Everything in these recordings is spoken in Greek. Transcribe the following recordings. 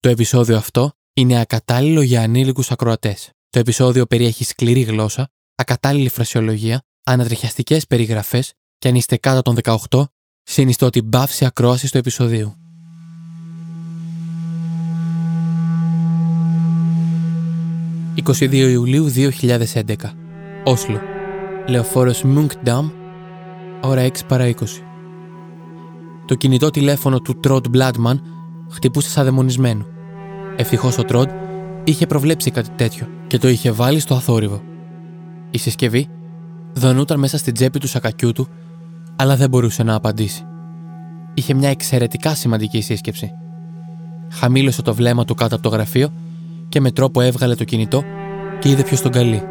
Το επεισόδιο αυτό είναι ακατάλληλο για ανήλικους ακροατές. Το επεισόδιο περιέχει σκληρή γλώσσα, ακατάλληλη φρασιολογία, ανατριχιαστικές περιγραφές και αν είστε κάτω των 18, συνιστώ την παύση ακρόασης του επεισοδίου. «22 Ιουλίου 2011. Όσλο. Λεωφόρος Μουνκντάμ, ώρα 6 παρά 20. Το κινητό τηλέφωνο του Τροντ Μπλάντμαν χτυπούσε σαν δαιμονισμένο. Ευτυχώς ο Τροντ είχε προβλέψει κάτι τέτοιο και το είχε βάλει στο αθόρυβο. Η συσκευή δονούταν μέσα στην τσέπη του σακακιού του, αλλά δεν μπορούσε να απαντήσει. Είχε μια εξαιρετικά σημαντική σύσκεψη. Χαμήλωσε το βλέμμα του κάτω από το γραφείο και με τρόπο έβγαλε το κινητό και είδε ποιος τον καλεί.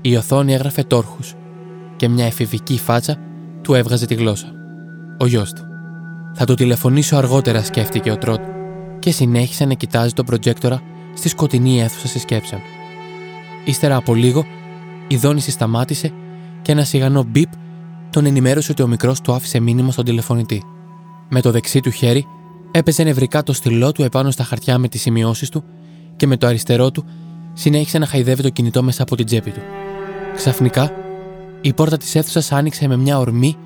Η οθόνη έγραφε τόρχους και μια εφηβική φάτσα του έβγαζε τη γλώσσα. Ο γιος του. Θα του τηλεφωνήσω αργότερα, σκέφτηκε ο Τρότ και συνέχισε να κοιτάζει τον προτζέκτορα στη σκοτεινή αίθουσα συσκέψεων. Ύστερα από λίγο, η δόνηση σταμάτησε και ένα σιγανό μπιπ τον ενημέρωσε ότι ο μικρός του άφησε μήνυμα στον τηλεφωνητή. Με το δεξί του χέρι έπαιζε νευρικά το στυλό του επάνω στα χαρτιά με τις σημειώσεις του και με το αριστερό του συνέχισε να χαϊδεύει το κινητό μέσα από την τσέπη του. Ξαφνικά, η πόρτα της αίθουσας άνοιξε με μια ορμή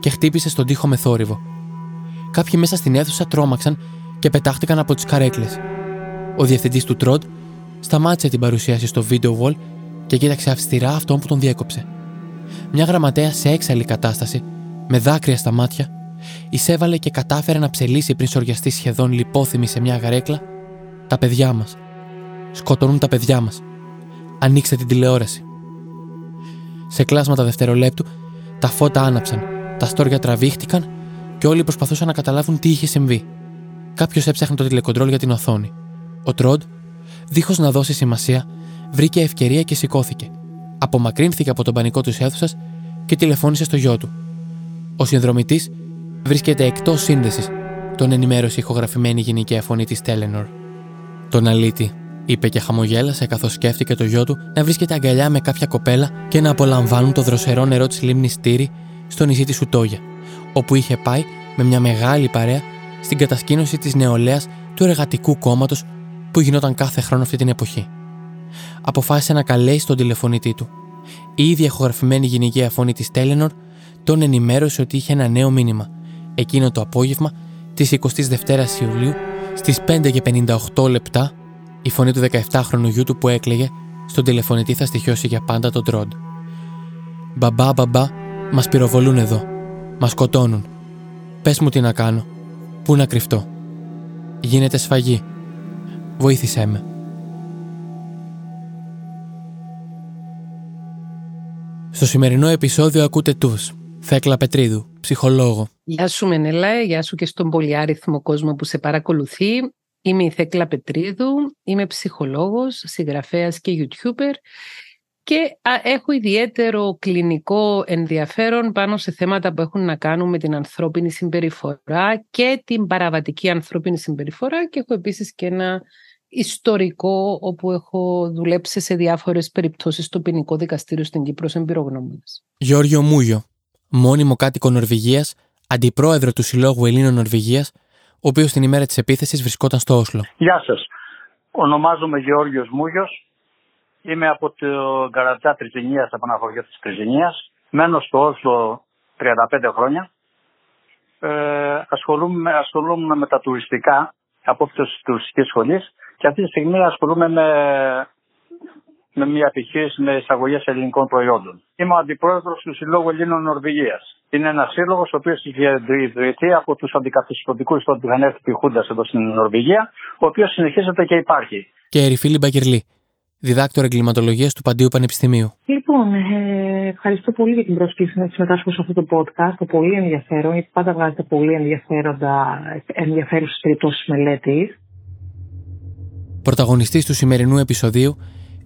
και χτύπησε στον τοίχο με θόρυβο. Κάποιοι μέσα στην αίθουσα τρόμαξαν και πετάχτηκαν από τις καρέκλες. Ο διευθυντής του Τροντ σταμάτησε την παρουσίαση στο video wall και κοίταξε αυστηρά αυτόν που τον διέκοψε. Μια γραμματέα σε έξαλλη κατάσταση, με δάκρυα στα μάτια, εισέβαλε και κατάφερε να ψελίσει πριν σοριαστεί σχεδόν λιπόθυμη σε μια γαρέκλα τα παιδιά μας. Σκοτώνουν τα παιδιά μας. Ανοίξτε την τηλεόραση. Σε κλάσματα δευτερολέπτου, τα φώτα άναψαν, τα στόρια τραβήχτηκαν και όλοι προσπαθούσαν να καταλάβουν τι είχε συμβεί. Κάποιος έψαχνε το τηλεκοντρόλ για την οθόνη. Ο Τρόντ, δίχως να δώσει σημασία, βρήκε ευκαιρία και σηκώθηκε. Απομακρύνθηκε από τον πανικό της αίθουσας και τηλεφώνησε στο γιο του. Ο συνδρομητής βρίσκεται εκτός σύνδεσης, τον ενημέρωσε η ηχογραφημένη γυναικεία φωνή της Τέλενορ. Τον αλήτη, είπε και χαμογέλασε καθώς σκέφτηκε το γιο του να βρίσκεται αγκαλιά με κάποια κοπέλα και να απολαμβάνουν το δροσερό νερό της λίμνης Τύρι στο νησί της Ουτόγια, όπου είχε πάει με μια μεγάλη παρέα στην κατασκήνωση της νεολαίας του εργατικού κόμματος που γινόταν κάθε χρόνο αυτή την εποχή. Αποφάσισε να καλέσει τον τηλεφωνητή του. Η ίδια ηχογραφημένη γυναικεία φωνή της Τέλενορ τον ενημέρωσε ότι είχε ένα νέο μήνυμα εκείνο το απόγευμα της 22η Ιουλίου στις 5 και 58 λεπτά η φωνή του 17χρονου γιού του που έκλαιγε στον τηλεφωνητή θα στοιχειώσει για πάντα τον Τρόντ. Μπαμπά, μπαμπά, μας πυροβολούν εδώ. Μα σκοτώνουν. Πες μου τι να κάνω. Πού να κρυφτώ. Γίνεται σφαγή. Βοήθησέ με. Στο σημερινό επεισόδιο ακούτε τους. Θέκλα Πετρίδου, ψυχολόγο. Γεια σου Μενέλα, γεια σου και στον πολυάριθμο κόσμο που σε παρακολουθεί. Είμαι η Θέκλα Πετρίδου, είμαι ψυχολόγος, συγγραφέας και YouTuber και έχω ιδιαίτερο κλινικό ενδιαφέρον πάνω σε θέματα που έχουν να κάνουν με την ανθρώπινη συμπεριφορά και την παραβατική ανθρώπινη συμπεριφορά και έχω επίσης και ένα ιστορικό όπου έχω δουλέψει σε διάφορες περιπτώσεις στο ποινικό δικαστήριο στην Κύπρο σε εμπειρογνώμονες. Γιώργιο Μούγιο, μόνιμο κάτοικο Νορβηγίας, αντιπρόεδρο του Συλλόγου Ελλήνων Νορβηγίας, ο οποίος την ημέρα της επίθεσης βρισκόταν στο Όσλο. Γεια σας. Ονομάζομαι Γεώργιο Μούγιος. Είμαι από το Καρατζά Τριζινία, από ένα χωριό της Τριζινία. Μένω στο Όσλο 35 χρόνια. Ε, ασχολούμαι, ασχολούμαι με τα τουριστικά από τη τουριστική σχολή και αυτή τη στιγμή ασχολούμαι με με μια επιχείρηση με εισαγωγές ελληνικών προϊόντων. Είμαι ο αντιπρόεδρος του Συλλόγου Ελλήνων Νορβηγίας. Είναι ένας σύλλογος ο οποίος είχε ιδρυθεί από τους αντικαθιστωτικούς τότε που είχαν έρθει τη Χούντας εδώ στην Νορβηγία, ο οποίος συνεχίζεται και υπάρχει. Και Ερυφίλη Μπαγκερλή, διδάκτορα εγκληματολογίας του Παντίου Πανεπιστημίου. Λοιπόν, ε, ευχαριστώ πολύ για την πρόσκληση να συμμετάσχω σε αυτό το podcast. Το πολύ ενδιαφέρον, γιατί πάντα βγάζετε πολύ ενδιαφέροντα, ενδιαφέρουσες περιπτώσεις μελέτης. Πρωταγωνιστής του σημερινού επεισοδίου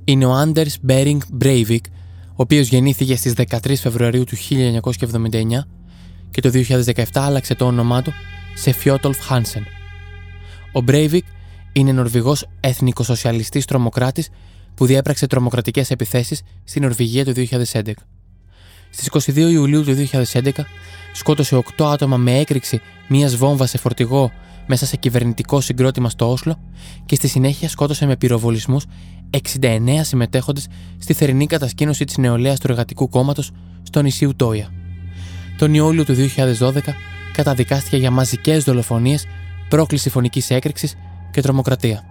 είναι ο Άντερς Μπέρινγκ Μπρέιβικ, ο οποίος γεννήθηκε στις 13 Φεβρουαρίου του 1979 και το 2017 άλλαξε το όνομά του σε Φιότολφ Χάνσεν. Ο Μπρέιβικ είναι Νορβηγός εθνικοσοσιαλιστής τρομοκράτης που διέπραξε τρομοκρατικές επιθέσεις στην Νορβηγία το 2011. Στις 22 Ιουλίου του 2011 σκότωσε 8 άτομα με έκρηξη μιας βόμβας σε φορτηγό μέσα σε κυβερνητικό συγκρότημα στο Όσλο και στη συνέχεια σκότωσε με πυροβολισμούς 69 συμμετέχοντες στη θερινή κατασκήνωση της νεολαίας του Εργατικού Κόμματος στο νησί Ουτόια. Τον Ιούλιο του 2012 καταδικάστηκε για μαζικές δολοφονίες, πρόκληση φωνικής έκρηξης και τρομοκρατία.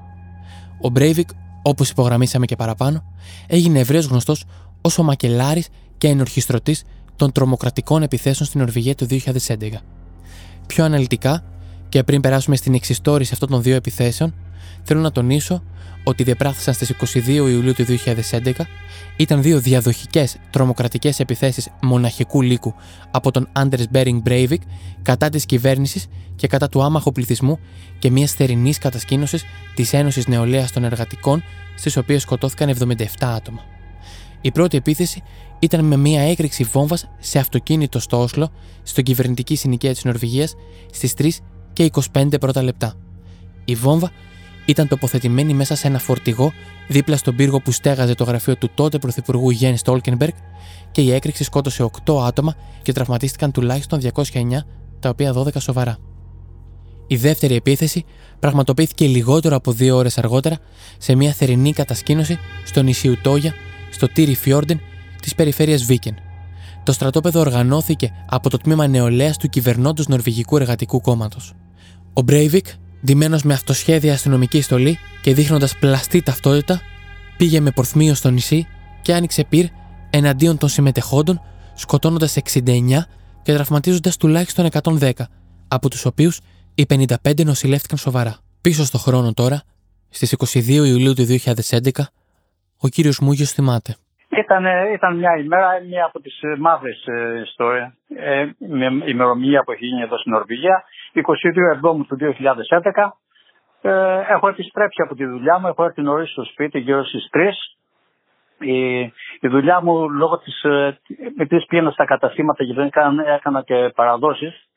Ο Μπρέιβικ, όπως υπογραμμίσαμε και παραπάνω, έγινε ευρέως γνωστός ως ο μακελάρης και ενορχιστρωτής των τρομοκρατικών επιθέσεων στην Νορβηγία το 2011. Πιο αναλυτικά, και πριν περάσουμε στην εξιστόρηση αυτών των δύο επιθέσεων, θέλω να τονίσω ότι διαπράχθησαν στις 22 Ιουλίου του 2011 ήταν δύο διαδοχικές τρομοκρατικές επιθέσεις μοναχικού λύκου από τον Άντερς Μπέρινγκ Μπρέιβικ κατά της κυβέρνησης και κατά του άμαχου πληθυσμού και μιας θερινής κατασκήνωσης της Ένωσης Νεολαίας των Εργατικών, στις οποίες σκοτώθηκαν 77 άτομα. Η πρώτη επίθεση ήταν με μια έκρηξη βόμβας σε αυτοκίνητο στο Όσλο, στον κυβερνητική συνοικία της Νορβηγίας, στις 3 και 25 πρώτα λεπτά. Η βόμβα ήταν τοποθετημένη μέσα σε ένα φορτηγό δίπλα στον πύργο που στέγαζε το γραφείο του τότε Πρωθυπουργού Γέννη Στόλκενμπεργκ και η έκρηξη σκότωσε 8 άτομα και τραυματίστηκαν τουλάχιστον 209, τα οποία 12 σοβαρά. Η δεύτερη επίθεση πραγματοποιήθηκε λιγότερο από δύο ώρες αργότερα σε μια θερινή κατασκήνωση στο νησί Ουτόγια, στο Τίρι Φιόρντεν της περιφέρειας Βίκεν. Το στρατόπεδο οργανώθηκε από το τμήμα νεολαίας του κυβερνώντος Νορβηγικού Εργατικού Κόμματος. Ο Μπρέιβικ, ντυμένος με αυτοσχέδια αστυνομική στολή και δείχνοντας πλαστή ταυτότητα, πήγε με πορθμίο στο νησί και άνοιξε πυρ εναντίον των συμμετεχόντων, σκοτώνοντας 69 και τραυματίζοντας τουλάχιστον 110, από τους οποίους οι 55 νοσηλεύτηκαν σοβαρά. Πίσω στο χρόνο τώρα, στις 22 Ιουλίου του 2011, ο κύριος Μούγιος θυμάται. Ήταν, ήταν μια ημέρα, μια από τις μαύρες ιστορίε, ε, ημερομηνία που έχει γίνει εδώ στην Νορβηγία. 22 Εβδόμου του 2011. Ε, έχω επιστρέψει από τη δουλειά μου, έχω έρθει νωρίς στο σπίτι γύρω στις 3. Η, η δουλειά μου λόγω της, ε, επειδή πήγαινα στα καταστήματα και δεν έκανα, έκανα και παραδόσεις,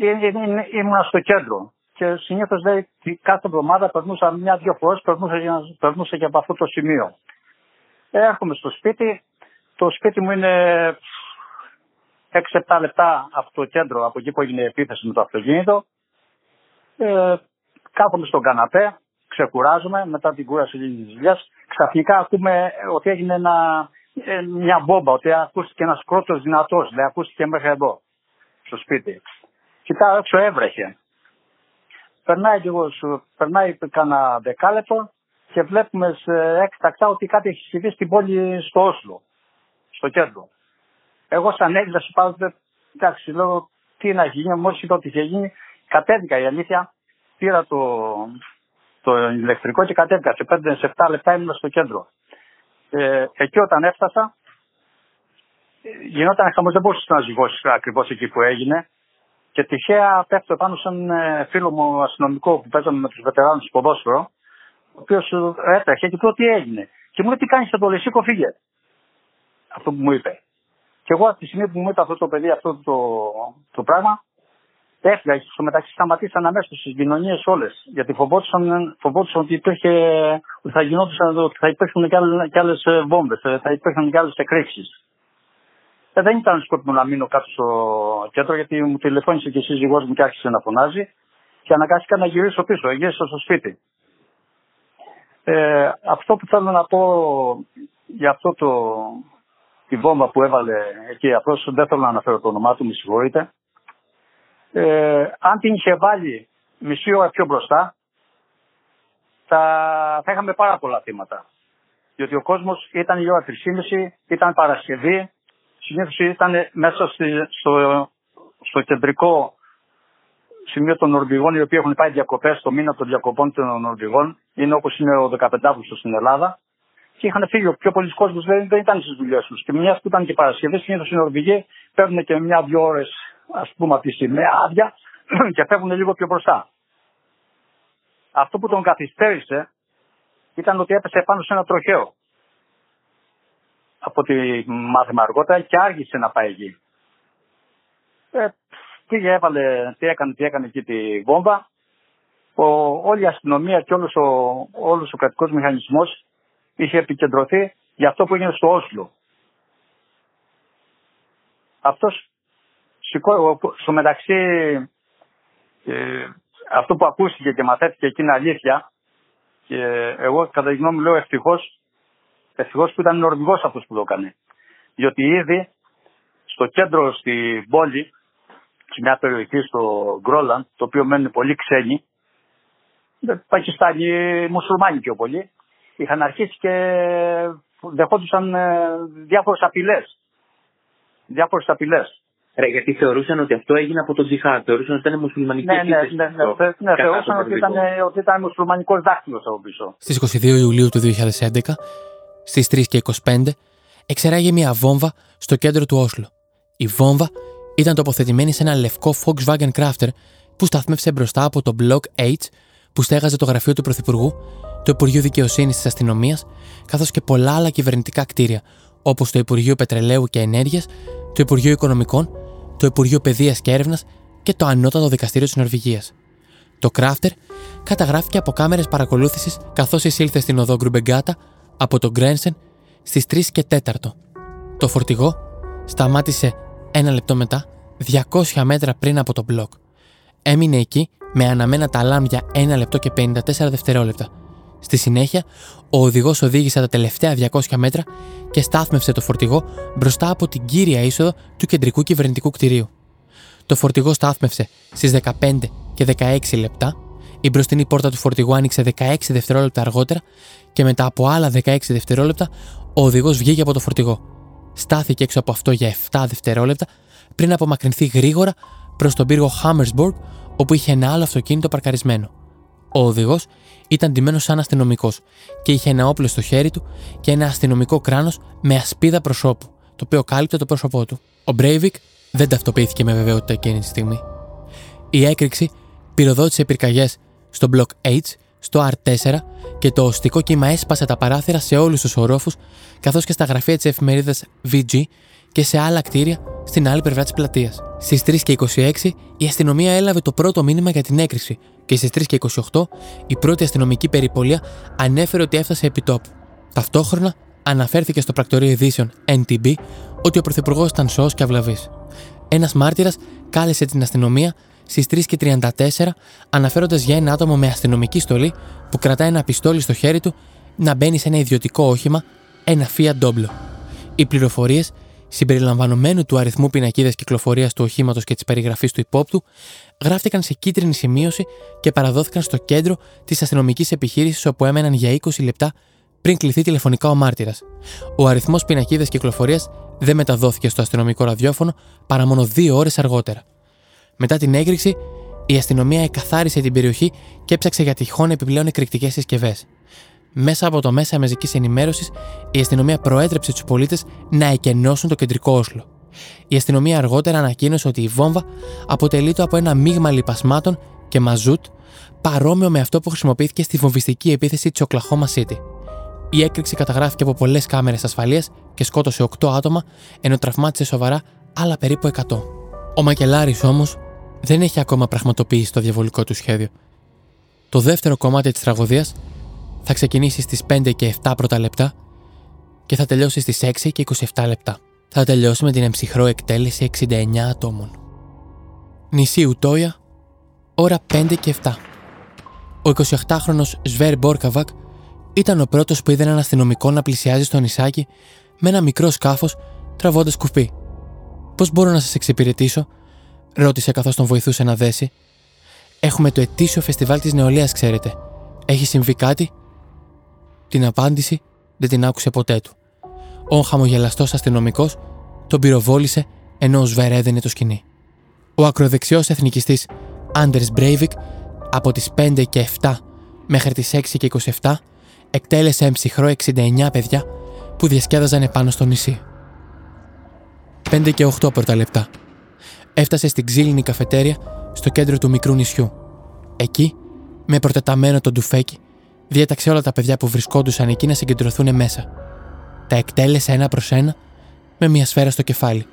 ε, ε, ήμουν στο κέντρο. Και συνήθως λέει κάθε εβδομάδα περνούσα μια-δυο φορές, περνούσα, περνούσα και από αυτό το σημείο. Έρχομαι στο σπίτι, το σπίτι μου είναι 6-7 λεπτά από το κέντρο, από εκεί που έγινε η επίθεση με το αυτοκίνητο. Ε, κάθομαι στον καναπέ, ξεκουράζομαι μετά την κούραση της δουλειάς. Ξαφνικά ακούμε ότι έγινε ένα, ε, μια μπόμπα, ότι ακούστηκε ένας κρότο δυνατός. Δηλαδή ακούστηκε μέχρι εδώ, στο σπίτι. Κοιτάω έξω έβρεχε. Περνάει λίγο, περνάει κανένα δεκάλεπτο και βλέπουμε σε έκτακτα ότι κάτι έχει συμβεί στην πόλη στο Όσλο, στο κέντρο. Εγώ σαν έκδοση πάω, εντάξει, λέω τι να γίνει, μόλι είδα ότι είχε γίνει, κατέβηκα η αλήθεια, πήρα το, το ηλεκτρικό και κατέβηκα. Σε 5-7 λεπτά ήμουν στο κέντρο. Ε, εκεί όταν έφτασα, γινόταν χαμός, δεν μπορούσες να ζυγώσεις ακριβώς εκεί που έγινε. Και τυχαία πέφτω πάνω σε έναν ε, φίλο μου αστυνομικό που παίζαμε με τους βετεράνους του ποδόσφαιρο, ο οποίος έτρεχε και του τι έγινε; Και μου λέει τι κάνεις το Λεσίκο, φύγε. Αυτό που μου είπε. Και εγώ από τη στιγμή που μου είπε αυτό το παιδί αυτό το, το πράγμα, έφυγα. Στο μεταξύ σταματήσαν αμέσως τι κοινωνίες όλες. Γιατί φοβόντουσαν, φοβόντουσαν ότι, υπήρχε, ότι θα γινόντουσαν, ότι θα υπήρχαν και άλλες βόμβες, ε, θα υπήρχαν και άλλες εκρήξεις. Ε, δεν ήταν σκόπιμο να μείνω κάτω στο κέντρο γιατί μου τηλεφώνησε και η σύζυγός μου και άρχισε να φωνάζει και αναγκάστηκα να γυρίσω πίσω, γύρισα στο σπίτι. Ε, αυτό που θέλω να πω για αυτό το, τη βόμβα που έβαλε εκεί, απλώς δεν θέλω να αναφέρω το όνομά του, με συγχωρείτε. Ε, αν την είχε βάλει μισή ώρα πιο μπροστά, θα, θα είχαμε πάρα πολλά θύματα. Διότι ο κόσμος ήταν η ώρα 3.30, ήταν Παρασκευή, συνήθως ήταν μέσα στο, στο κεντρικό σημείο των Νορβηγών, οι οποίοι έχουν πάει διακοπές το μήνα των διακοπών των Νορβηγών, είναι όπως είναι ο 15 Αύγουστο στην Ελλάδα. Και είχαν φύγει. Ο πιο πολλοί κόσμος δεν, δεν ήταν στις δουλειές τους. Και μιας που ήταν και Παρασκευή, συνήθως οι Νορβηγοί παίρνουν και μια-δυο ώρες, ας πούμε, από τη σημαία άδεια και φεύγουν λίγο πιο μπροστά. Αυτό που τον καθυστέρησε ήταν ότι έπεσε πάνω σε ένα τροχαίο. Από ό,τι μάθημα αργότερα και άργησε να πάει εκεί. Ε, πήγε, έβαλε, τι έκανε, τι έκανε εκεί τη βόμβα. Ο, όλη η αστυνομία και όλος ο, όλος ο κρατικός μηχανισμός είχε επικεντρωθεί για αυτό που έγινε στο Όσλο. Αυτός στο μεταξύ ε, αυτό που ακούστηκε και μαθαίθηκε εκεί είναι αλήθεια. Και εγώ κατά τη γνώμη μου λέω ευτυχώς ευτυχώς που ήταν νορβηγό αυτός που το έκανε. Διότι ήδη στο κέντρο στην πόλη, σε μια περιοχή στο Γκρόλαντ, το οποίο μένουν πολύ ξένοι, Πακιστάνοι, μουσουλμάνοι πιο πολύ, είχαν αρχίσει και δεχόντουσαν ε, διάφορες απειλές. Διάφορες απειλές. Ρε, γιατί θεωρούσαν ότι αυτό έγινε από τον Τζιχάτ, θεωρούσαν ότι ήταν μουσουλμανική ναι, ναι, ναι, ναι, ναι, ναι θεωρούσαν ότι ήταν, ότι ήταν μουσουλμανικός δάχτυλος από πίσω. Στις 22 Ιουλίου του 2011, στις 3 και 25, εξεράγει μια βόμβα στο κέντρο του Όσλο. Η βόμβα ήταν τοποθετημένη σε ένα λευκό Volkswagen Crafter που στάθμευσε μπροστά από το Block H που στέγαζε το γραφείο του Πρωθυπουργού, το Υπουργείο Δικαιοσύνης της Αστυνομίας, καθώς και πολλά άλλα κυβερνητικά κτίρια, όπως το Υπουργείο Πετρελαίου και Ενέργειας, το Υπουργείο Οικονομικών, το Υπουργείο Παιδείας και Έρευνας και το Ανώτατο Δικαστήριο της Νορβηγίας. Το Crafter καταγράφηκε από κάμερες παρακολούθησης καθώς εισήλθε στην οδό Γκρουμπεγκάτα από το Γκρένσεν στις 3 και 4. Το φορτηγό σταμάτησε ένα λεπτό μετά, 200 μέτρα πριν από το μπλοκ. Έμεινε εκεί με αναμένα τα λάμπια 1 λεπτό και 54 δευτερόλεπτα. Στη συνέχεια, ο οδηγός οδήγησε τα τελευταία 200 μέτρα και στάθμευσε το φορτηγό μπροστά από την κύρια είσοδο του κεντρικού κυβερνητικού κτηρίου. Το φορτηγό στάθμευσε στις 15 και 16 λεπτά, η μπροστινή πόρτα του φορτηγού άνοιξε 16 δευτερόλεπτα αργότερα και μετά από άλλα 16 δευτερόλεπτα ο οδηγός βγήκε από το φορτηγό. Στάθηκε έξω από αυτό για 7 δευτερόλεπτα πριν απομακρυνθεί γρήγορα προς τον πύργο Hammersburg όπου είχε ένα άλλο αυτοκίνητο παρκαρισμένο. Ο οδηγός ήταν ντυμένος σαν αστυνομικός και είχε ένα όπλο στο χέρι του και ένα αστυνομικό κράνος με ασπίδα προσώπου, το οποίο κάλυπτε το πρόσωπό του. Ο Μπρέιβικ δεν ταυτοποιήθηκε με βεβαιότητα εκείνη τη στιγμή. Η έκρηξη πυροδότησε πυρκαγιές στο Block H, στο R4 και το οστικό κύμα έσπασε τα παράθυρα σε όλους τους ορόφους καθώς και στα γραφεία της εφημερίδας VG και σε άλλα κτίρια στην άλλη πλευρά της πλατείας. Στις 3 και 26 η αστυνομία έλαβε το πρώτο μήνυμα για την έκρηξη και στις 3 και 28 η πρώτη αστυνομική περιπολία ανέφερε ότι έφτασε επί τόπου. Ταυτόχρονα αναφέρθηκε στο πρακτορείο ειδήσεων NTB ότι ο Πρωθυπουργός ήταν σώος και αυλαβής. Ένας μάρτυρας κάλεσε την αστυνομία στις 3 και 34 αναφέροντας για ένα άτομο με αστυνομική στολή που κρατάει ένα πιστόλι στο χέρι του να μπαίνει σε ένα ιδιωτικό όχημα, ένα Fiat Doblo. Οι πληροφορίες συμπεριλαμβανομένου του αριθμού πινακίδα κυκλοφορίας του οχήματος και της περιγραφής του υπόπτου, γράφτηκαν σε κίτρινη σημείωση και παραδόθηκαν στο κέντρο της αστυνομικής επιχείρησης όπου έμεναν για 20 λεπτά πριν κληθεί τηλεφωνικά ο μάρτυρας. Ο αριθμός πινακίδα κυκλοφορίας δεν μεταδόθηκε στο αστυνομικό ραδιόφωνο παρά μόνο δύο ώρες αργότερα. Μετά την έγκριση, η αστυνομία εκαθάρισε την περιοχή και έψαξε για τυχόν επιπλέον εκρηκτικές συσκευές. Μέσα από το μέσα μαζικής ενημέρωσης, η αστυνομία προέτρεψε του πολίτες να εκενώσουν το κεντρικό Όσλο. Η αστυνομία αργότερα ανακοίνωσε ότι η βόμβα αποτελείται από ένα μείγμα λιπασμάτων και μαζούτ παρόμοιο με αυτό που χρησιμοποιήθηκε στη βομβιστική επίθεση της Οκλαχώμα City. Η έκρηξη καταγράφηκε από πολλές κάμερες ασφαλείας και σκότωσε 8 άτομα, ενώ τραυμάτισε σοβαρά άλλα περίπου 100. Ο Μακελάρης όμως δεν έχει ακόμα πραγματοποιήσει το διαβολικό του σχέδιο. Το δεύτερο κομμάτι της τραγωδίας θα ξεκινήσεις στις 5 και 7 πρώτα λεπτά και θα τελειώσεις στις 6 και 27 λεπτά. Θα τελειώσει με την εμψυχρό εκτέλεση 69 ατόμων. Νησί Ουτόια, ώρα 5 και 7. Ο 28χρονος Σβέρ Μπόρκαβακ ήταν ο πρώτος που είδε έναν αστυνομικό να πλησιάζει στο νησάκι με ένα μικρό σκάφος τραβώντας κουφί. Πώς μπορώ να σας εξυπηρετήσω, ρώτησε καθώς τον βοηθούσε να δέσει. Έχουμε το ετήσιο φεστιβάλ της νεολαίας, ξέρετε. Έχει συμβεί κάτι, την απάντηση δεν την άκουσε ποτέ του. Ο χαμογελαστός αστυνομικός τον πυροβόλησε ενώ ο Σβέρ έδαινε το σκηνή. Ο ακροδεξιός εθνικιστής Άντερ Μπρέιβικ από τις 5 και 7 μέχρι τις 6 και 27 εκτέλεσε εμψυχρό 69 παιδιά που διασκέδαζαν επάνω στο νησί. 5 και 8 πρώτα λεπτά. Έφτασε στην ξύλινη καφετέρια στο κέντρο του μικρού νησιού. Εκεί, με προτεταμένο το ντουφέκι, διέταξε όλα τα παιδιά που βρισκόντουσαν εκεί να συγκεντρωθούν μέσα. Τα εκτέλεσε ένα προς ένα με μια σφαίρα στο κεφάλι.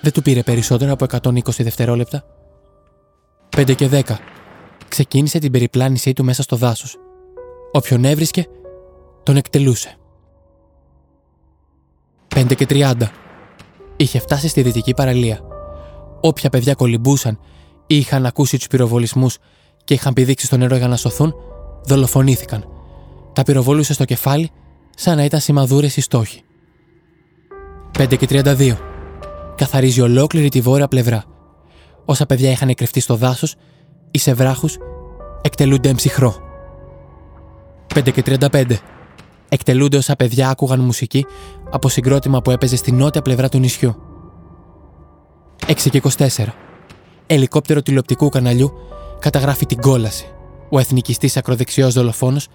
Δεν του πήρε περισσότερο από 120 δευτερόλεπτα. 5 και 10. Ξεκίνησε την περιπλάνησή του μέσα στο δάσος. Όποιον έβρισκε, τον εκτελούσε. 5 και 30. Είχε φτάσει στη δυτική παραλία. Όποια παιδιά κολυμπούσαν ή είχαν ακούσει τους πυροβολισμούς και είχαν πηδήξει στο νερό για να σωθούν, δολοφονήθηκαν. Τα πυροβολούσε στο κεφάλι, σαν να ήταν σημαδούρες οι στόχοι. 5 και 32. Καθαρίζει ολόκληρη τη βόρεια πλευρά. Όσα παιδιά είχαν κρυφτεί στο δάσος ή σε βράχους, εκτελούνται εμψυχρό. 5 και 35. Εκτελούνται όσα παιδιά άκουγαν μουσική από συγκρότημα που έπαιζε στη νότια πλευρά του νησιού. 6 και 24. Ελικόπτερο τηλεοπτικού καναλιού καταγράφει την κόλαση. Ο εθνικιστής ακροδεξιός δολοφόνος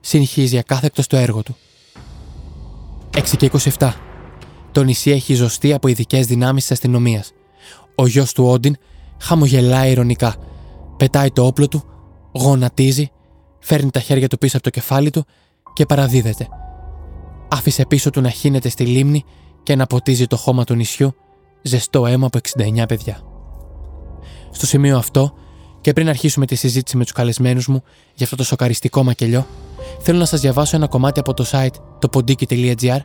συνεχίζει ακάθεκτος το έργο του. 6 και 27. Το νησί έχει ζωστεί από ειδικές δυνάμεις της αστυνομίας. Ο γιος του Όντιν χαμογελάει ηρωνικά. Πετάει το όπλο του, γονατίζει, φέρνει τα χέρια του πίσω από το κεφάλι του και παραδίδεται. Άφησε πίσω του να χύνεται στη λίμνη και να ποτίζει το χώμα του νησιού ζεστό αίμα από 69 παιδιά. Στο σημείο αυτό, και πριν αρχίσουμε τη συζήτηση με τους καλεσμένους μου για αυτό το σοκαριστικό μακελιό, θέλω να σας διαβάσω ένα κομμάτι από το site το pondiki.gr,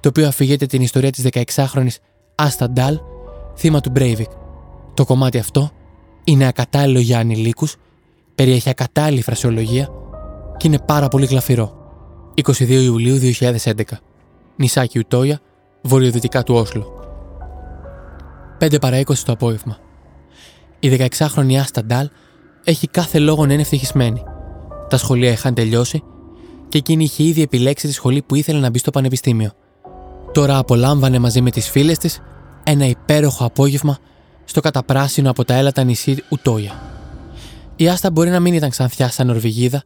το οποίο αφηγείται την ιστορία της 16χρονη Άστα Ντάλ, θύμα του Breivik. Το κομμάτι αυτό είναι ακατάλληλο για ανηλίκους, περιέχει ακατάλληλη φρασιολογία και είναι πάρα πολύ γλαφυρό. 22 Ιουλίου 2011. Νησάκι Ουτόια, βορειοδυτικά του Όσλο. 5 παρα 20 το απόγευμα. Η 16χρονη Άστα Ντάλ έχει κάθε λόγο να είναι ευτυχισμένη. Τα σχολεία είχαν τελειώσει και εκείνη είχε ήδη επιλέξει τη σχολή που ήθελε να μπει στο πανεπιστήμιο. Τώρα απολάμβανε μαζί με τις φίλες της ένα υπέροχο απόγευμα στο καταπράσινο από τα έλατα νησί Ουτόια. Η Άστα μπορεί να μην ήταν ξανθιά σαν Νορβηγίδα,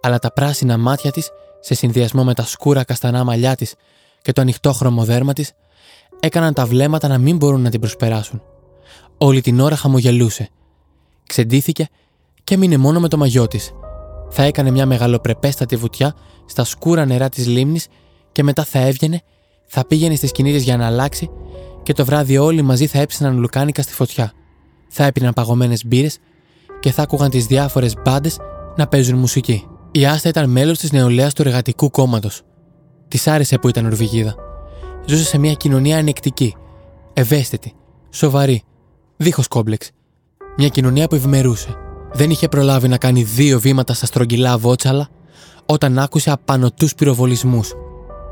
αλλά τα πράσινα μάτια της, σε συνδυασμό με τα σκούρα καστανά μαλλιά της και το ανοιχτό χρωμοδέρμα της, έκαναν τα βλέμματα να μην μπορούν να την προσπεράσουν. Όλη την ώρα χαμογελούσε. Ξεντήθηκε και έμεινε μόνο με το μαγιό της. Θα έκανε μια μεγαλοπρεπέστατη βουτιά στα σκούρα νερά της λίμνης και μετά θα έβγαινε, θα πήγαινε στις κινήτε για να αλλάξει και το βράδυ όλοι μαζί θα έψιναν λουκάνικα στη φωτιά. Θα έπιναν παγωμένες μπύρες και θα άκουγαν τις διάφορες μπάντες να παίζουν μουσική. Η Άστα ήταν μέλος της νεολαίας του Εργατικού Κόμματος. Της άρεσε που ήταν Νορβηγίδα. Ζούσε σε μια κοινωνία ανεκτική, ευαίσθητη, σοβαρή, δίχως κόμπλεξ. Μια κοινωνία που ευημερούσε. Δεν είχε προλάβει να κάνει δύο βήματα στα στρογγυλά βότσαλα όταν άκουσε απανοτού πυροβολισμούς.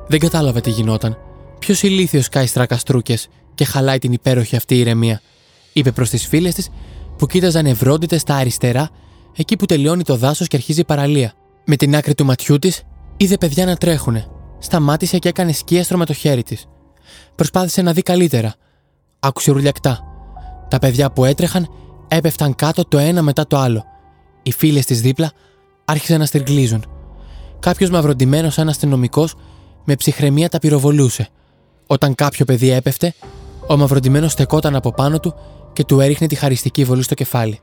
Δεν κατάλαβε τι γινόταν. Ποιος ηλίθιος κάει στρακαστρούκες και χαλάει την υπέροχη αυτή ηρεμία, είπε προς τις φίλες της που κοίταζαν ευρόντιτες στα αριστερά, εκεί που τελειώνει το δάσος και αρχίζει η παραλία. Με την άκρη του ματιού της είδε παιδιά να τρέχουνε. Σταμάτησε και έκανε σκίαστρο με το χέρι της. Προσπάθησε να δει καλύτερα. Άκουσε ρουλιακτά. Τα παιδιά που έτρεχαν έπεφταν κάτω το ένα μετά το άλλο. Οι φίλες της δίπλα άρχισαν να στριγκλίζουν. Κάποιος μαυροντημένο σαν αστυνομικός με ψυχραιμία τα πυροβολούσε. Όταν κάποιο παιδί έπεφτε, ο μαυροντημένο στεκόταν από πάνω του και του έριχνε τη χαριστική βολή στο κεφάλι.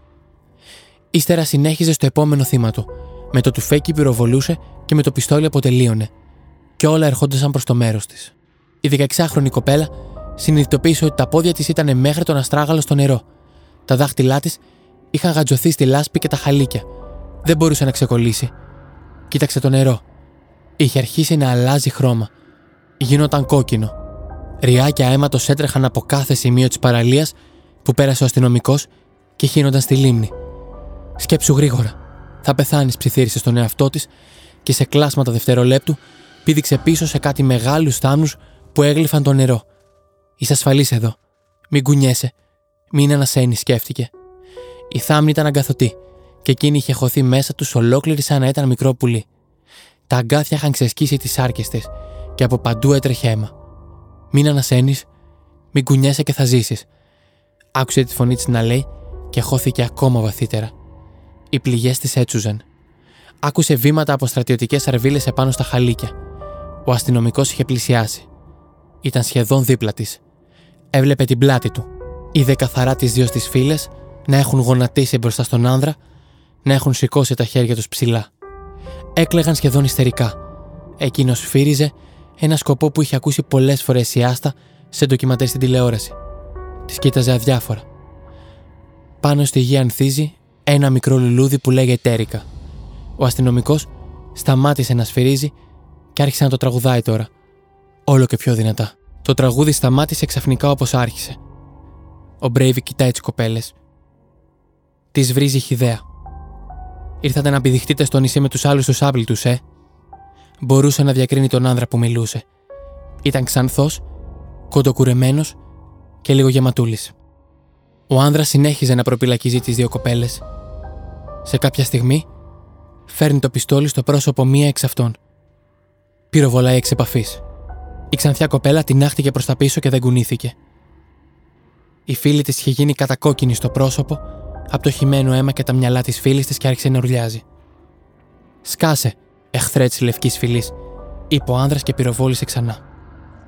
Ύστερα συνέχιζε στο επόμενο θύμα του. Με το τουφέκι πυροβολούσε και με το πιστόλι αποτελείωνε. Και όλα ερχόντουσαν προς το μέρος της. Η 16χρονη κοπέλα συνειδητοποίησε ότι τα πόδια της ήταν μέχρι τον αστράγαλο στο νερό. Τα δάχτυλά της είχαν γατζωθεί στη λάσπη και τα χαλίκια. Δεν μπορούσε να ξεκολλήσει. Κοίταξε το νερό. Είχε αρχίσει να αλλάζει χρώμα. Γινόταν κόκκινο. Ριάκια αίματος έτρεχαν από κάθε σημείο της παραλίας που πέρασε ο αστυνομικός και χύνονταν στη λίμνη. Σκέψου γρήγορα. Θα πεθάνεις, ψιθύρισε στον εαυτό της και σε κλάσματα δευτερολέπτου πήδηξε πίσω σε κάτι μεγάλους θάμνους που έγλυφαν το νερό. Είσαι ασφαλής εδώ. Μην κουνιέσαι. Μην ανασένεις, σκέφτηκε. Η θάμνη ήταν αγκαθωτή και εκείνη είχε χωθεί μέσα τους ολόκληρη σαν να ήταν μικρό πουλί. Τα αγκάθια είχαν ξεσκίσει τις άρκε της και από παντού έτρεχε αίμα. Μην ανασένεις, μην κουνιέσαι και θα ζήσεις. Άκουσε τη φωνή της να λέει και χώθηκε ακόμα βαθύτερα. Οι πληγές της έτσουζαν. Άκουσε βήματα από στρατιωτικές αρβίλες επάνω στα χαλίκια. Ο αστυνομικός είχε πλησιάσει. Ήταν σχεδόν δίπλα της. Έβλεπε την πλάτη του. Είδε καθαρά τις δύο στις φίλε να έχουν γονατίσει μπροστά στον άνδρα, να έχουν σηκώσει τα χέρια τους ψηλά. Έκλεγαν σχεδόν ιστερικά. Εκείνος φύριζε ένα σκοπό που είχε ακούσει πολλές φορές η Άστα σε ντοκιματέρ στην τηλεόραση. Της κοίταζε αδιάφορα. Πάνω στη γη ανθίζει ένα μικρό λουλούδι που λέγεται Τέρικα. Ο αστυνομικός σταμάτησε να σφυρίζει και άρχισε να το τραγουδάει τώρα. Όλο και πιο δυνατά. Το τραγούδι σταμάτησε ξαφνικά όπως άρχισε. Ο Μπρέιβι κοιτάει τις κοπέλες. Τη βρίζει χιδέα. Ήρθατε να πηδηχτείτε στο νησί με τους άλλους τους άπλητους, ε; Μπορούσε να διακρίνει τον άνδρα που μιλούσε. Ήταν ξανθός, κοντοκουρεμένος και λίγο γεματούλης. Ο άνδρας συνέχιζε να προπυλακίζει τις δύο κοπέλες. Σε κάποια στιγμή, φέρνει το πιστόλι στο πρόσωπο μία εξ αυτών. Πυροβολάει εξ επαφής. Η ξανθιά κοπέλα την άχτηκε προς τα πίσω και δεν κουνήθηκε. Η φίλη της είχε γίνει κατακόκκινη στο πρόσωπο από το χυμένο αίμα και τα μυαλά της φίλης της και άρχισε να ουρλιάζει. Σκάσε, εχθρέ τη λευκής φυλή, είπε ο άνδρας και πυροβόλησε ξανά.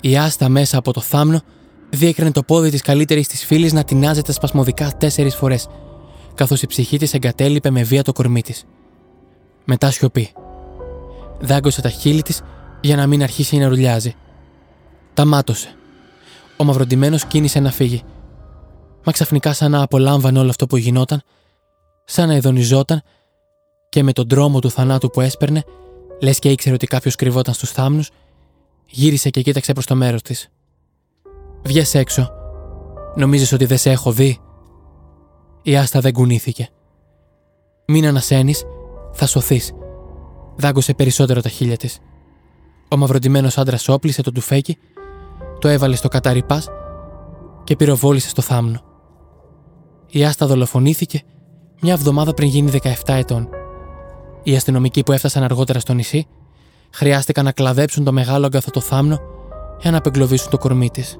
Η άστα μέσα από το θάμνο διέκρινε το πόδι της καλύτερης της φίλης να τεινάζεται σπασμωδικά τέσσερις φορές, καθώς η ψυχή της εγκατέλειπε με βία το κορμί της. Μετά σιωπή. Δάγκωσε τα χείλη της για να μην αρχίσει να ρουλιάζει. Τα μάτωσε. Ο μαυροντημένο κίνησε να φύγει. Μα ξαφνικά σαν να απολάμβανε όλο αυτό που γινόταν, σαν να ειδονιζόταν και με τον τρόμο του θανάτου που έσπερνε, λες και ήξερε ότι κάποιος κρυβόταν στους θάμνους, γύρισε και κοίταξε προς το μέρος της. Βγες έξω. Νομίζεις ότι δεν σε έχω δει; Η Άστα δεν κουνήθηκε. Μην ανασένεις, θα σωθείς. Δάγκωσε περισσότερο τα χείλια της. Ο μαυροντημένο άντρας όπλησε το τουφέκι, το έβαλε στο καταρρυπά και πυροβόλησε στο θάμνο. Η Άστα δολοφονήθηκε μια εβδομάδα πριν γίνει 17 ετών. Οι αστυνομικοί που έφτασαν αργότερα στο νησί χρειάστηκαν να κλαδέψουν το μεγάλο αγκαθωτό θάμνο για να απεγκλωβίσουν το κορμί της.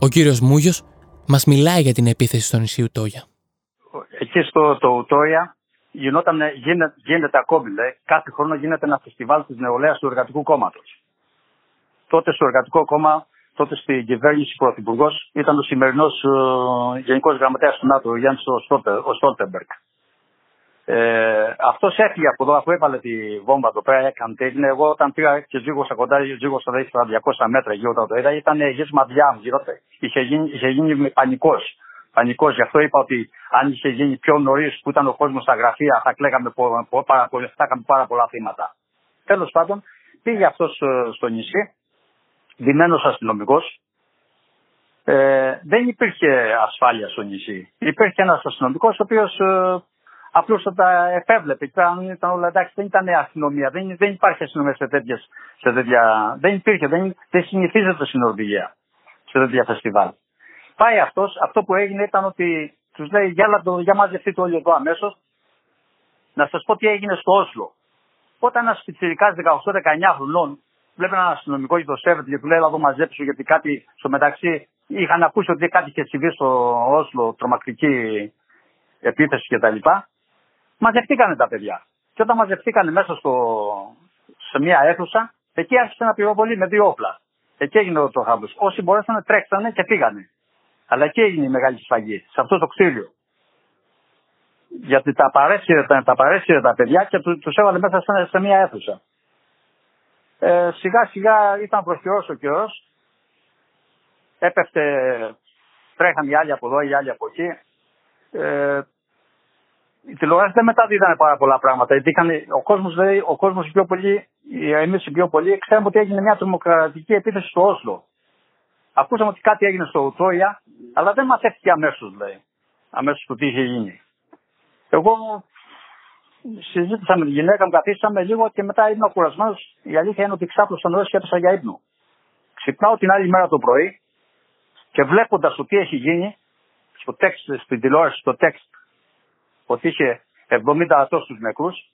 Ο κύριος Μούγιος μας μιλάει για την επίθεση στο νησί Ουτόγια. Εκεί στο το Ουτόγια γινόταν, γίνεται, γίνεται ακόμη, λέει, κάθε χρόνο γίνεται ένα φεστιβάλ της νεολαίας του Εργατικού Κόμματος. Τότε στο Εργατικό Κόμμα, τότε στην κυβέρνηση πρωθυπουργός ήταν ο σημερινός uh, Γενικός Γραμματέας του ΝΑΤΟ, ο Γιάννη Στόλτεμπεργκ. Ε, Αυτός έφυγε από εδώ, αφού έβαλε τη βόμβα εδώ πέρα, έκανε τι έγινε. Εγώ όταν πήγα και ζήγωσα κοντά, ζήγωσα δηλαδή στα 200 μέτρα γύρω όταν το είδα, ήταν γέσμα μαδιά μου. Είχε γίνει, είχε γίνει πανικός. Πανικός. Γι' αυτό είπα ότι αν είχε γίνει πιο νωρίς που ήταν ο κόσμος στα γραφεία, θα κλαίγαμε πάρα, θα πάρα πολλά θύματα. Τέλος πάντων, πήγε αυτός ε, στο νησί, δημένο αστυνομικός. Ε, δεν υπήρχε ασφάλεια στο νησί. Υπήρχε ένας αστυνομικός ο οποίος ε, Απλώς τα επέβλεπε. Ήταν, ήταν όλα εντάξει, δεν ήταν αστυνομία. Δεν, δεν υπάρχει αστυνομία σε, τέτοιες, σε τέτοια. Δεν υπήρχε, δεν, δεν συνηθίζεται στην Νορβηγία σε τέτοια φεστιβάλ. Πάει αυτός, αυτό που έγινε ήταν ότι τους λέει για, για μαζευτείτε όλοι εδώ αμέσως. Να σας πω τι έγινε στο Όσλο. Όταν ένας πιτσυρικά 18-19 χρονών βλέπει έναν αστυνομικό και το σέβεται και του λέει: Εδώ μαζέψω γιατί κάτι στο μεταξύ είχαν ακούσει ότι κάτι είχε συμβεί στο Όσλο, τρομακτική επίθεση κτλ μαζευτήκανε τα παιδιά. Και όταν μαζευτήκανε μέσα στο, σε μια αίθουσα, εκεί άρχισε να πυροβολεί με δύο όπλα. Εκεί έγινε το χάμπος. Όσοι μπορέσαν τρέξανε και πήγανε. Αλλά εκεί έγινε η μεγάλη σφαγή, σε αυτό το κτίριο. Γιατί τα παρέσυρε τα, τα, τα παιδιά και του τους έβαλε μέσα σε, σε μια αίθουσα. Ε, σιγά σιγά ήταν προχειρός ο καιρός. Έπεφτε, τρέχαν οι άλλοι από εδώ, οι άλλοι από εκεί. Ε, η τηλεόραση δεν μεταδίδανε πάρα πολλά πράγματα. Γιατί είχαν, ο κόσμος ο κόσμος πιο πολύ, εμεί οι πιο πολύ, ξέραμε ότι έγινε μια τρομοκρατική επίθεση στο Όσλο. Ακούσαμε ότι κάτι έγινε στο Ουτόια, αλλά δεν μα έφυγε αμέσως, λέει. Αμέσως το τι είχε γίνει. Εγώ συζήτησα με τη γυναίκα μου, καθίσαμε λίγο και μετά ήμουν κουρασμένος. Η αλήθεια είναι ότι ξάπλωσα νωρί και έπεσα για ύπνο. Ξυπνάω την άλλη μέρα το πρωί και βλέποντας το τι έχει γίνει, στο text, στην τηλεόραση, στο text ότι είχε 70 τόσου νεκρούς,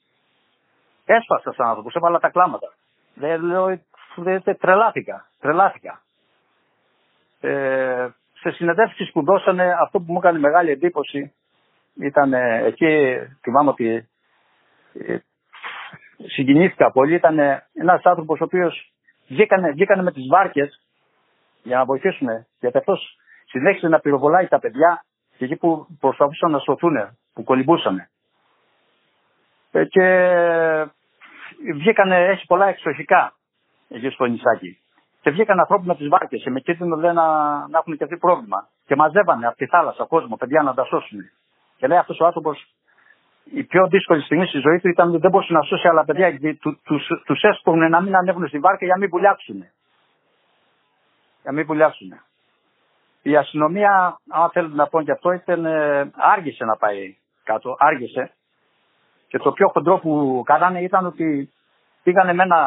έσπασα σαν άνθρωπος, έβαλα τα κλάματα. Δεν λέω, τρελάθηκα, τρελάθηκα. Ε, σε συνεντεύξεις που δώσανε, αυτό που μου έκανε μεγάλη εντύπωση ήταν ε, εκεί, θυμάμαι ότι ε, συγκινήθηκα πολύ, ήταν ένας άνθρωπος ο οποίος βγήκανε, βγήκανε με τις βάρκες για να βοηθήσουν. Γιατί αυτός συνέχισε να πυροβολάει τα παιδιά και εκεί που προσπαθούσαν να σωθούν, που κολυμπούσαν. Ε, και βγήκανε, έχει πολλά εξοχικά εκεί στο νησάκι. Και βγήκαν ανθρώποι με τις βάρκες και με κίνδυνο να, να έχουν και αυτοί πρόβλημα. Και μαζεύανε από τη θάλασσα κόσμο, παιδιά να τα σώσουν. Και λέει αυτός ο άνθρωπος, η πιο δύσκολη στιγμή στη ζωή του ήταν ότι δεν μπορούσε να σώσει άλλα παιδιά γιατί του τους, έσπρωχνε να μην ανέβουν στη βάρκα για να μην πουλιάξουν. Για να μην πουλιάξουν. Η αστυνομία, αν θέλετε να πω και αυτό, ήταν, ε, άργησε να πάει κάτω, άργησε. Και το πιο χοντρό που κάνανε ήταν ότι πήγανε με ένα,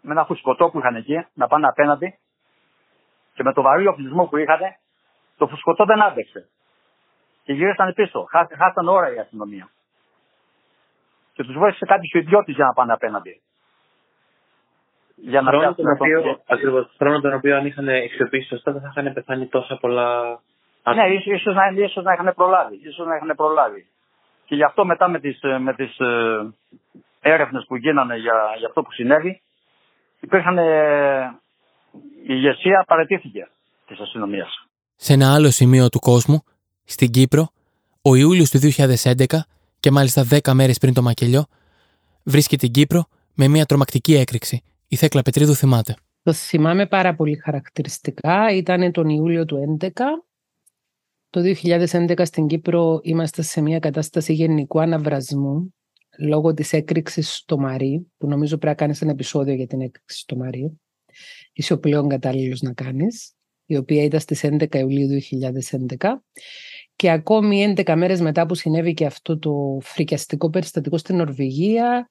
με ένα φουσκωτό που είχαν εκεί να πάνε απέναντι και με το βαρύ οπλισμό που είχαν το φουσκωτό δεν άντεξε. Και γυρίσανε πίσω. Χάσανε ώρα η αστυνομία. Και τους βοήθησε κάποιο ιδιώτη για να πάνε απέναντι. Για να χρόνο τον οποίο, ακριβώς, χρόνο τον οποίο αν είχαν αξιοποιήσει σωστά δεν θα είχαν πεθάνει τόσα πολλά Ναι, ίσως να, ίσως να είχαν προλάβει. Ίσως να είχαν προλάβει. Και γι' αυτό μετά με τις, με τις ε, έρευνες που γίνανε για, για αυτό που συνέβη, υπήρχαν, ε, η ηγεσία παρετήθηκε της αστυνομίας. Σε ένα άλλο σημείο του κόσμου, στην Κύπρο, ο Ιούλιος του 2011 και μάλιστα 10 μέρες πριν το μακελιό, βρίσκει την Κύπρο με μια τρομακτική έκρηξη. Η Θέκλα Πετρίδου θυμάται. Το θυμάμαι πάρα πολύ χαρακτηριστικά. Ήταν τον Ιούλιο του 2011. Το 2011 στην Κύπρο είμαστε σε μια κατάσταση γενικού αναβρασμού λόγω της έκρηξης στο Μαρί, που νομίζω πρέπει να κάνεις ένα επεισόδιο για την έκρηξη στο Μαρί. Είσαι ο πλέον κατάλληλος να κάνεις, η οποία ήταν στις 11 Ιουλίου 2011. Και ακόμη 11 μέρες μετά που συνέβη και αυτό το φρικιαστικό περιστατικό στην Νορβηγία,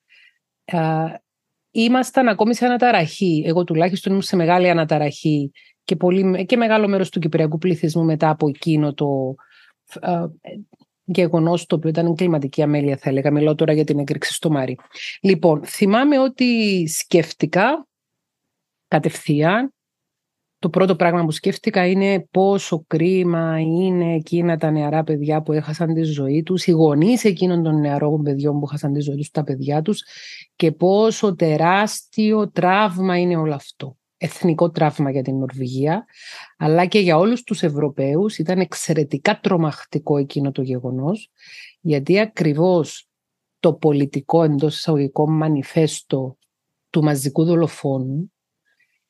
ήμασταν ακόμη σε αναταραχή. Εγώ τουλάχιστον ήμουν σε μεγάλη αναταραχή και, πολύ, και μεγάλο μέρος του κυπριακού πληθυσμού μετά από εκείνο το γεγονός το οποίο ήταν κλιματική αμέλεια, θα έλεγα. Μιλώ τώρα για την έκρηξη στο Μάρι. Λοιπόν, θυμάμαι ότι σκέφτηκα κατευθείαν. Το πρώτο πράγμα που σκέφτηκα είναι πόσο κρίμα είναι εκείνα τα νεαρά παιδιά που έχασαν τη ζωή τους, οι γονείς εκείνων των νεαρών παιδιών που έχασαν τη ζωή τους, τα παιδιά τους και πόσο τεράστιο τραύμα είναι όλο αυτό. Εθνικό τραύμα για την Νορβηγία, αλλά και για όλους τους Ευρωπαίους. Ήταν εξαιρετικά τρομακτικό εκείνο το γεγονός, γιατί ακριβώς το πολιτικό εντός εισαγωγικό μανιφέστο του μαζικού δολοφόνου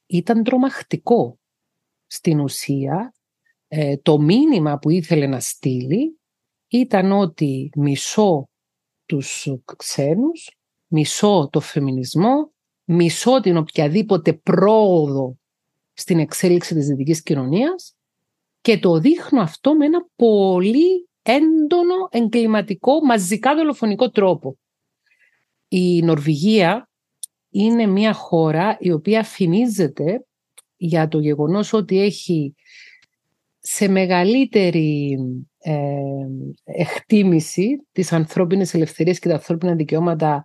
ήταν τρομακτικό. Στην ουσία, ε, το μήνυμα που ήθελε να στείλει ήταν ότι μισώ τους ξένους, μισώ το φεμινισμό μισώ την οποιαδήποτε πρόοδο στην εξέλιξη της δυτικής κοινωνίας και το δείχνω αυτό με ένα πολύ έντονο, εγκληματικό, μαζικά δολοφονικό τρόπο. Η Νορβηγία είναι μια χώρα η οποία φημίζεται για το γεγονός ότι έχει σε μεγαλύτερη ε, εκτίμηση της ανθρώπινης ελευθερίας και τα ανθρώπινα δικαιώματα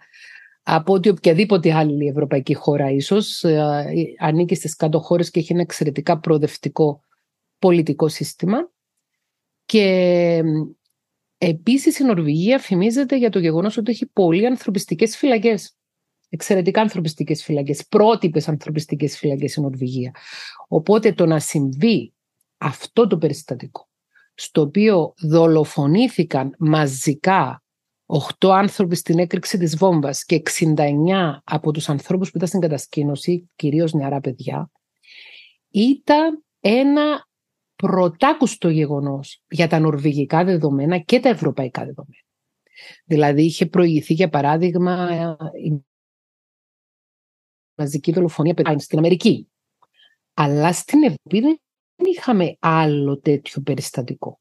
από ότι οποιαδήποτε άλλη ευρωπαϊκή χώρα ίσως ε, ανήκει στις κάτω χώρες και έχει ένα εξαιρετικά προοδευτικό πολιτικό σύστημα. Και επίσης η Νορβηγία φημίζεται για το γεγονός ότι έχει πολύ ανθρωπιστικές φυλακές. Εξαιρετικά ανθρωπιστικές φυλακές, πρότυπες ανθρωπιστικές φυλακές η Νορβηγία. Οπότε το να συμβεί αυτό το περιστατικό, στο οποίο δολοφονήθηκαν μαζικά 8 άνθρωποι στην έκρηξη της βόμβας και 69 από τους ανθρώπους που ήταν στην κατασκήνωση, κυρίως νεαρά παιδιά, ήταν ένα πρωτάκουστο γεγονός για τα νορβηγικά δεδομένα και τα ευρωπαϊκά δεδομένα. Δηλαδή είχε προηγηθεί για παράδειγμα η μαζική δολοφονία στην Αμερική. Αλλά στην Ευρώπη δεν είχαμε άλλο τέτοιο περιστατικό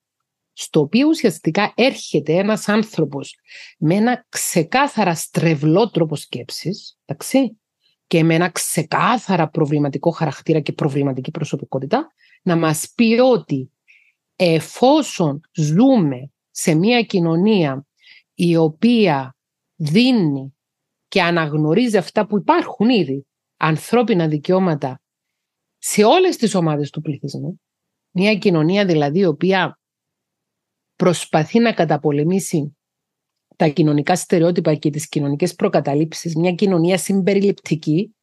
στο οποίο ουσιαστικά έρχεται ένας άνθρωπος με ένα ξεκάθαρα στρεβλό τρόπο σκέψης, εντάξει, και με ένα ξεκάθαρα προβληματικό χαρακτήρα και προβληματική προσωπικότητα, να μας πει ότι εφόσον ζούμε σε μια κοινωνία η οποία δίνει και αναγνωρίζει αυτά που υπάρχουν ήδη, ανθρώπινα δικαιώματα σε όλες τις ομάδες του πληθυσμού, μια κοινωνία δηλαδή η οποία προσπαθεί να καταπολεμήσει τα κοινωνικά στερεότυπα και τις κοινωνικές προκαταλήψεις, μια κοινωνία συμπεριληπτική,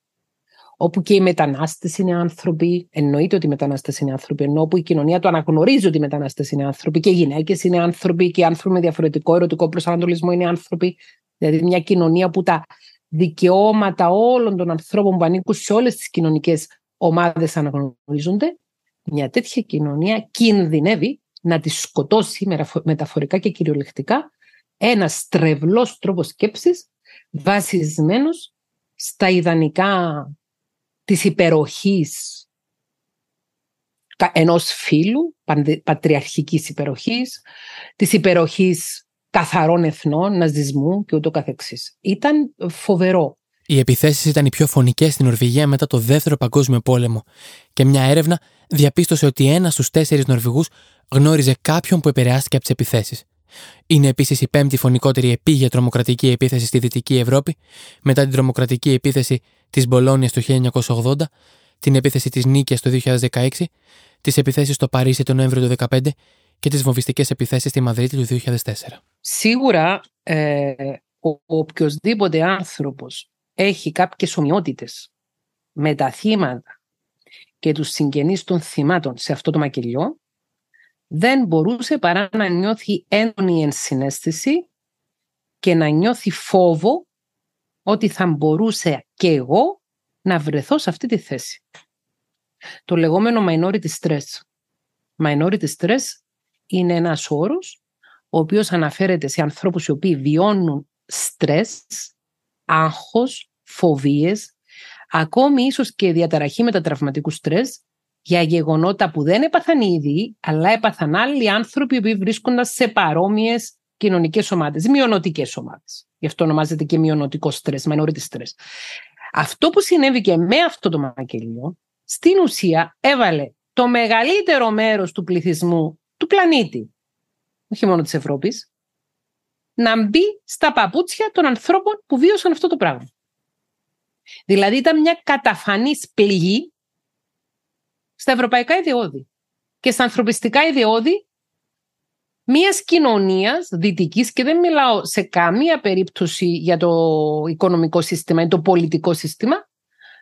όπου και οι μετανάστες είναι άνθρωποι, εννοείται ότι οι μετανάστες είναι άνθρωποι, ενώ όπου η κοινωνία το αναγνωρίζει ότι οι μετανάστες είναι άνθρωποι και οι γυναίκες είναι άνθρωποι και οι άνθρωποι με διαφορετικό ερωτικό προσανατολισμό είναι άνθρωποι. Δηλαδή μια κοινωνία που τα δικαιώματα όλων των ανθρώπων που ανήκουν σε όλες τις κοινωνικές ομάδες αναγνωρίζονται, μια τέτοια κοινωνία κινδυνεύει να τη σκοτώσει μεταφορικά και κυριολεκτικά ένας στρεβλός τρόπος σκέψης βασισμένος στα ιδανικά της υπεροχής ενός φίλου, πατριαρχικής υπεροχής, της υπεροχής καθαρών εθνών, ναζισμού και ούτω καθεξής. Ήταν φοβερό. Οι επιθέσεις ήταν οι πιο φωνικές στην Νορβηγία μετά το Δεύτερο Παγκόσμιο Πόλεμο και μια έρευνα διαπίστωσε ότι ένας στους τέσσερις Νορβηγούς γνώριζε κάποιον που επηρεάστηκε από τις επιθέσεις. Είναι επίσης η πέμπτη φωνικότερη επίγεια τρομοκρατική επίθεση στη Δυτική Ευρώπη, μετά την τρομοκρατική επίθεση της Μπολόνιας το 1980, την επίθεση της Νίκαια το 2016, τις επιθέσεις στο Παρίσι τον Νοέμβριο του 2015 και τις βομβιστικές επιθέσεις στη Μαδρίτη του 2004. Σίγουρα ε, ο οποιοδήποτε άνθρωπος έχει κάποιες ομοιότητες με τα θύματα και τους συγγενείς των θυμάτων σε αυτό το μακελιό, δεν μπορούσε παρά να νιώθει έντονη ενσυναίσθηση και να νιώθει φόβο ότι θα μπορούσε και εγώ να βρεθώ σε αυτή τη θέση. Το λεγόμενο minority stress. Minority stress είναι ένας όρος ο οποίος αναφέρεται σε ανθρώπους οι οποίοι βιώνουν στρες άγχος, φοβίες, ακόμη ίσως και διαταραχή μετατραυματικού στρες για γεγονότα που δεν έπαθαν ήδη, αλλά έπαθαν άλλοι άνθρωποι που βρίσκονταν σε παρόμοιες κοινωνικές ομάδες, μειονοτικές ομάδες. Γι' αυτό ονομάζεται και μειονοτικό στρες, minority stress. Αυτό που συνέβη και με αυτό το μακελιό, στην ουσία έβαλε το μεγαλύτερο μέρος του πληθυσμού του πλανήτη, όχι μόνο της Ευρώπης, να μπει στα παπούτσια των ανθρώπων που βίωσαν αυτό το πράγμα. Δηλαδή ήταν μια καταφανής πληγή στα ευρωπαϊκά ιδεώδη και στα ανθρωπιστικά ιδεώδη μιας κοινωνίας δυτικής, και δεν μιλάω σε καμία περίπτωση για το οικονομικό σύστημα ή το πολιτικό σύστημα.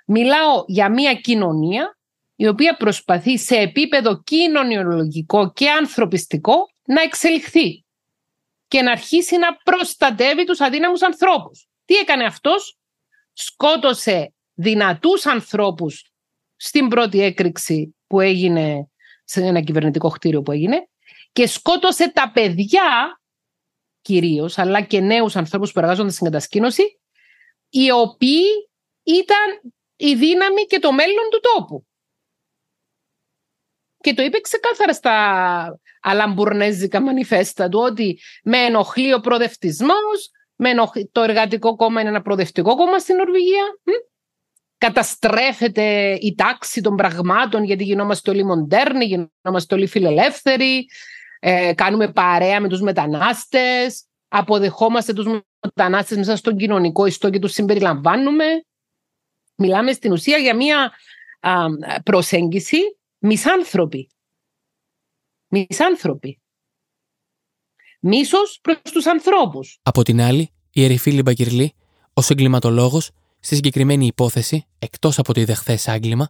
Μιλάω για μια κοινωνία η οποία προσπαθεί σε επίπεδο κοινωνιολογικό και ανθρωπιστικό να εξελιχθεί και να αρχίσει να προστατεύει τους αδύναμους ανθρώπους. Τι έκανε αυτός; Σκότωσε δυνατούς ανθρώπους στην πρώτη έκρηξη που έγινε σε ένα κυβερνητικό κτίριο που έγινε και σκότωσε τα παιδιά κυρίως, αλλά και νέους ανθρώπους που εργάζονται στην κατασκήνωση, οι οποίοι ήταν η δύναμη και το μέλλον του τόπου. Και το είπε ξεκάθαρα στα αλαμπουρνέζικα μανιφέστα του ότι με ενοχλεί ο προοδευτισμός, το εργατικό κόμμα είναι ένα προοδευτικό κόμμα στην Νορβηγία. Καταστρέφεται η τάξη των πραγμάτων γιατί γινόμαστε όλοι μοντέρνοι, γινόμαστε όλοι φιλελεύθεροι, ε, κάνουμε παρέα με τους μετανάστες, αποδεχόμαστε τους μετανάστες μέσα στον κοινωνικό ιστό και τους συμπεριλαμβάνουμε. Μιλάμε στην ουσία για μια προσέγγιση μισάνθρωποι. Μισάνθρωποι. Μίσος προς τους ανθρώπους. Από την άλλη, η Ερυφίλη Μπαγκυρλή, ως εγκληματολόγος, στη συγκεκριμένη υπόθεση, εκτός από το ιδεχθές άγκλημα,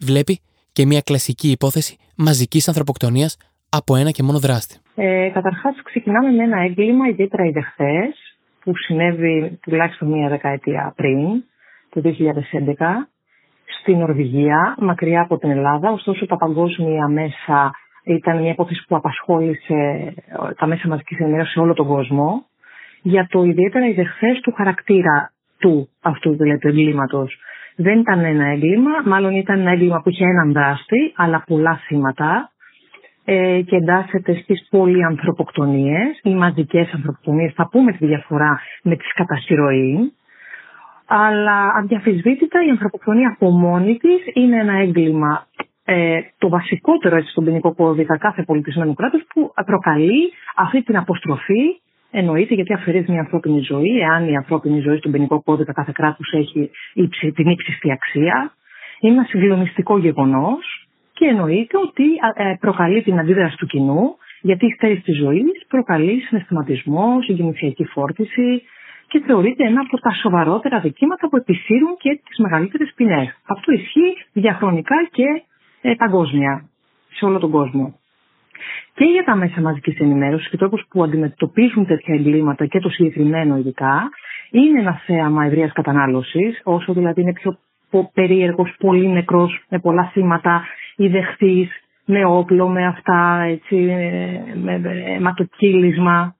βλέπει και μια κλασική υπόθεση μαζικής ανθρωποκτονίας από ένα και μόνο δράστη. Ε, καταρχάς, ξεκινάμε με ένα έγκλημα, ιδιαίτερα ιδεχθές, που συνέβη τουλάχιστον μία δεκαετία πριν, το 2011, στην Νορβηγία, μακριά από την Ελλάδα, ωστόσο τα παγκόσμια μέσα ήταν μια υπόθεση που απασχόλησε ε, τα μέσα μαζικής ενημέρωσης σε όλο τον κόσμο για το ιδιαίτερα ιδεχθέ του χαρακτήρα του αυτού δηλαδή, του εγκλήματος. Δεν ήταν ένα έγκλημα, μάλλον ήταν ένα έγκλημα που είχε έναν δράστη, αλλά πολλά θύματα ε, και εντάσσεται στις πολυανθρωποκτονίες ή μαζικές ανθρωποκτονίες. Θα πούμε τη διαφορά με τις κατά αλλά αδιαφυσβήτητα η ανθρωποκτονία από μόνη της είναι ένα έγκλημα ε, το βασικότερο έτσι, στον ποινικό κώδικα κάθε πολιτισμένου κράτους που προκαλεί αυτή την αποστροφή. Εννοείται γιατί αφαιρεί μια ανθρώπινη ζωή, εάν η ανθρώπινη ζωή στον ποινικό κώδικα κάθε κράτους έχει την ύψιστη αξία. Είναι ένα συγκλονιστικό γεγονός και εννοείται ότι ε, προκαλεί την αντίδραση του κοινού, γιατί η στέρηση της ζωής προκαλεί συναισθηματισμό, συγκινησιακή φόρτιση, και θεωρείται ένα από τα σοβαρότερα δικήματα που επισύρουν και τις μεγαλύτερες ποινές. Αυτό ισχύει διαχρονικά και ε, παγκόσμια, σε όλο τον κόσμο. Και για τα μέσα μαζικής ενημέρωσης και τρόπους που αντιμετωπίζουν τέτοια εγκλήματα και το συγκεκριμένο ειδικά, είναι ένα θέαμα ευρείας κατανάλωσης, όσο δηλαδή είναι πιο περίεργος, πολύ νεκρός, με πολλά θύματα, ή δεχτή, με όπλο, με αυτά, έτσι, με, με, με το κύλισμα,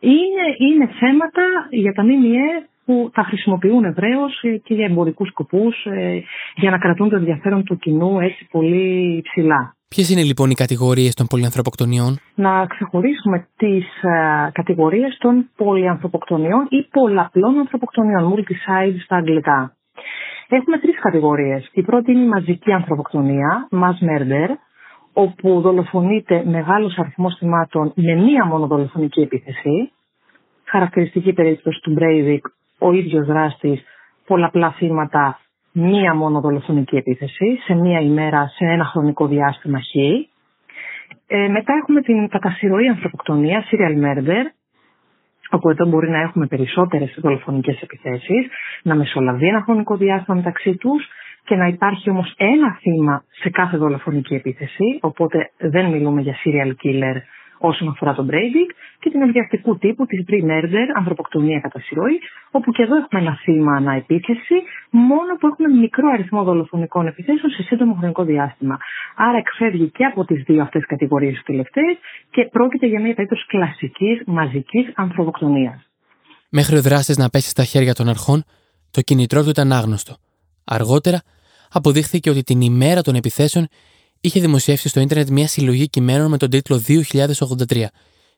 είναι, είναι θέματα για τα ΜΜΕ που τα χρησιμοποιούν ευρέως και για εμπορικούς σκοπούς, ε, για να κρατούν το ενδιαφέρον του κοινού έτσι πολύ ψηλά. Ποιες είναι λοιπόν οι κατηγορίες των πολυανθρωποκτονιών, Να ξεχωρίσουμε τις ε, κατηγορίες των πολυανθρωποκτονιών ή πολλαπλών ανθρωποκτονιών, multi-side στα αγγλικά. Έχουμε τρεις κατηγορίες. Η πρώτη είναι η μαζική ανθρωποκτονία, mass murder, όπου δολοφονείται μεγάλος αριθμός θυμάτων με μία μόνο δολοφονική επίθεση. Χαρακτηριστική περίπτωση του Μπρέιβικ, ο ίδιος δράστης, πολλαπλά θύματα μία μόνο δολοφονική επίθεση σε μία ημέρα, σε ένα χρονικό διάστημα χ. Ε, μετά έχουμε την κατασυρωή ανθρωποκτονία, serial murder, όπου εδώ μπορεί να έχουμε περισσότερες δολοφονικές επιθέσεις, να μεσολαβεί ένα χρονικό διάστημα μεταξύ τους και να υπάρχει όμως ένα θύμα σε κάθε δολοφονική επίθεση, οπότε δεν μιλούμε για serial killer όσον αφορά τον Breivik και την ενδιαστικού τύπου τη pre-murder, ανθρωποκτονία κατά συρροή, όπου και εδώ έχουμε ένα θύμα ανά επίθεση, μόνο που έχουμε μικρό αριθμό δολοφονικών επιθέσεων σε σύντομο χρονικό διάστημα. Άρα εκφεύγει και από τις δύο αυτές κατηγορίες τελευταίες και πρόκειται για μια περίπτωση κλασικής μαζικής ανθρωποκτονίας. Μέχρι ο δράστης να πέσει στα χέρια των αρχών, το κινητρό του ήταν άγνωστο. Αργότερα, αποδείχθηκε ότι την ημέρα των επιθέσεων είχε δημοσιεύσει στο ίντερνετ μια συλλογή κειμένων με τον τίτλο 2083,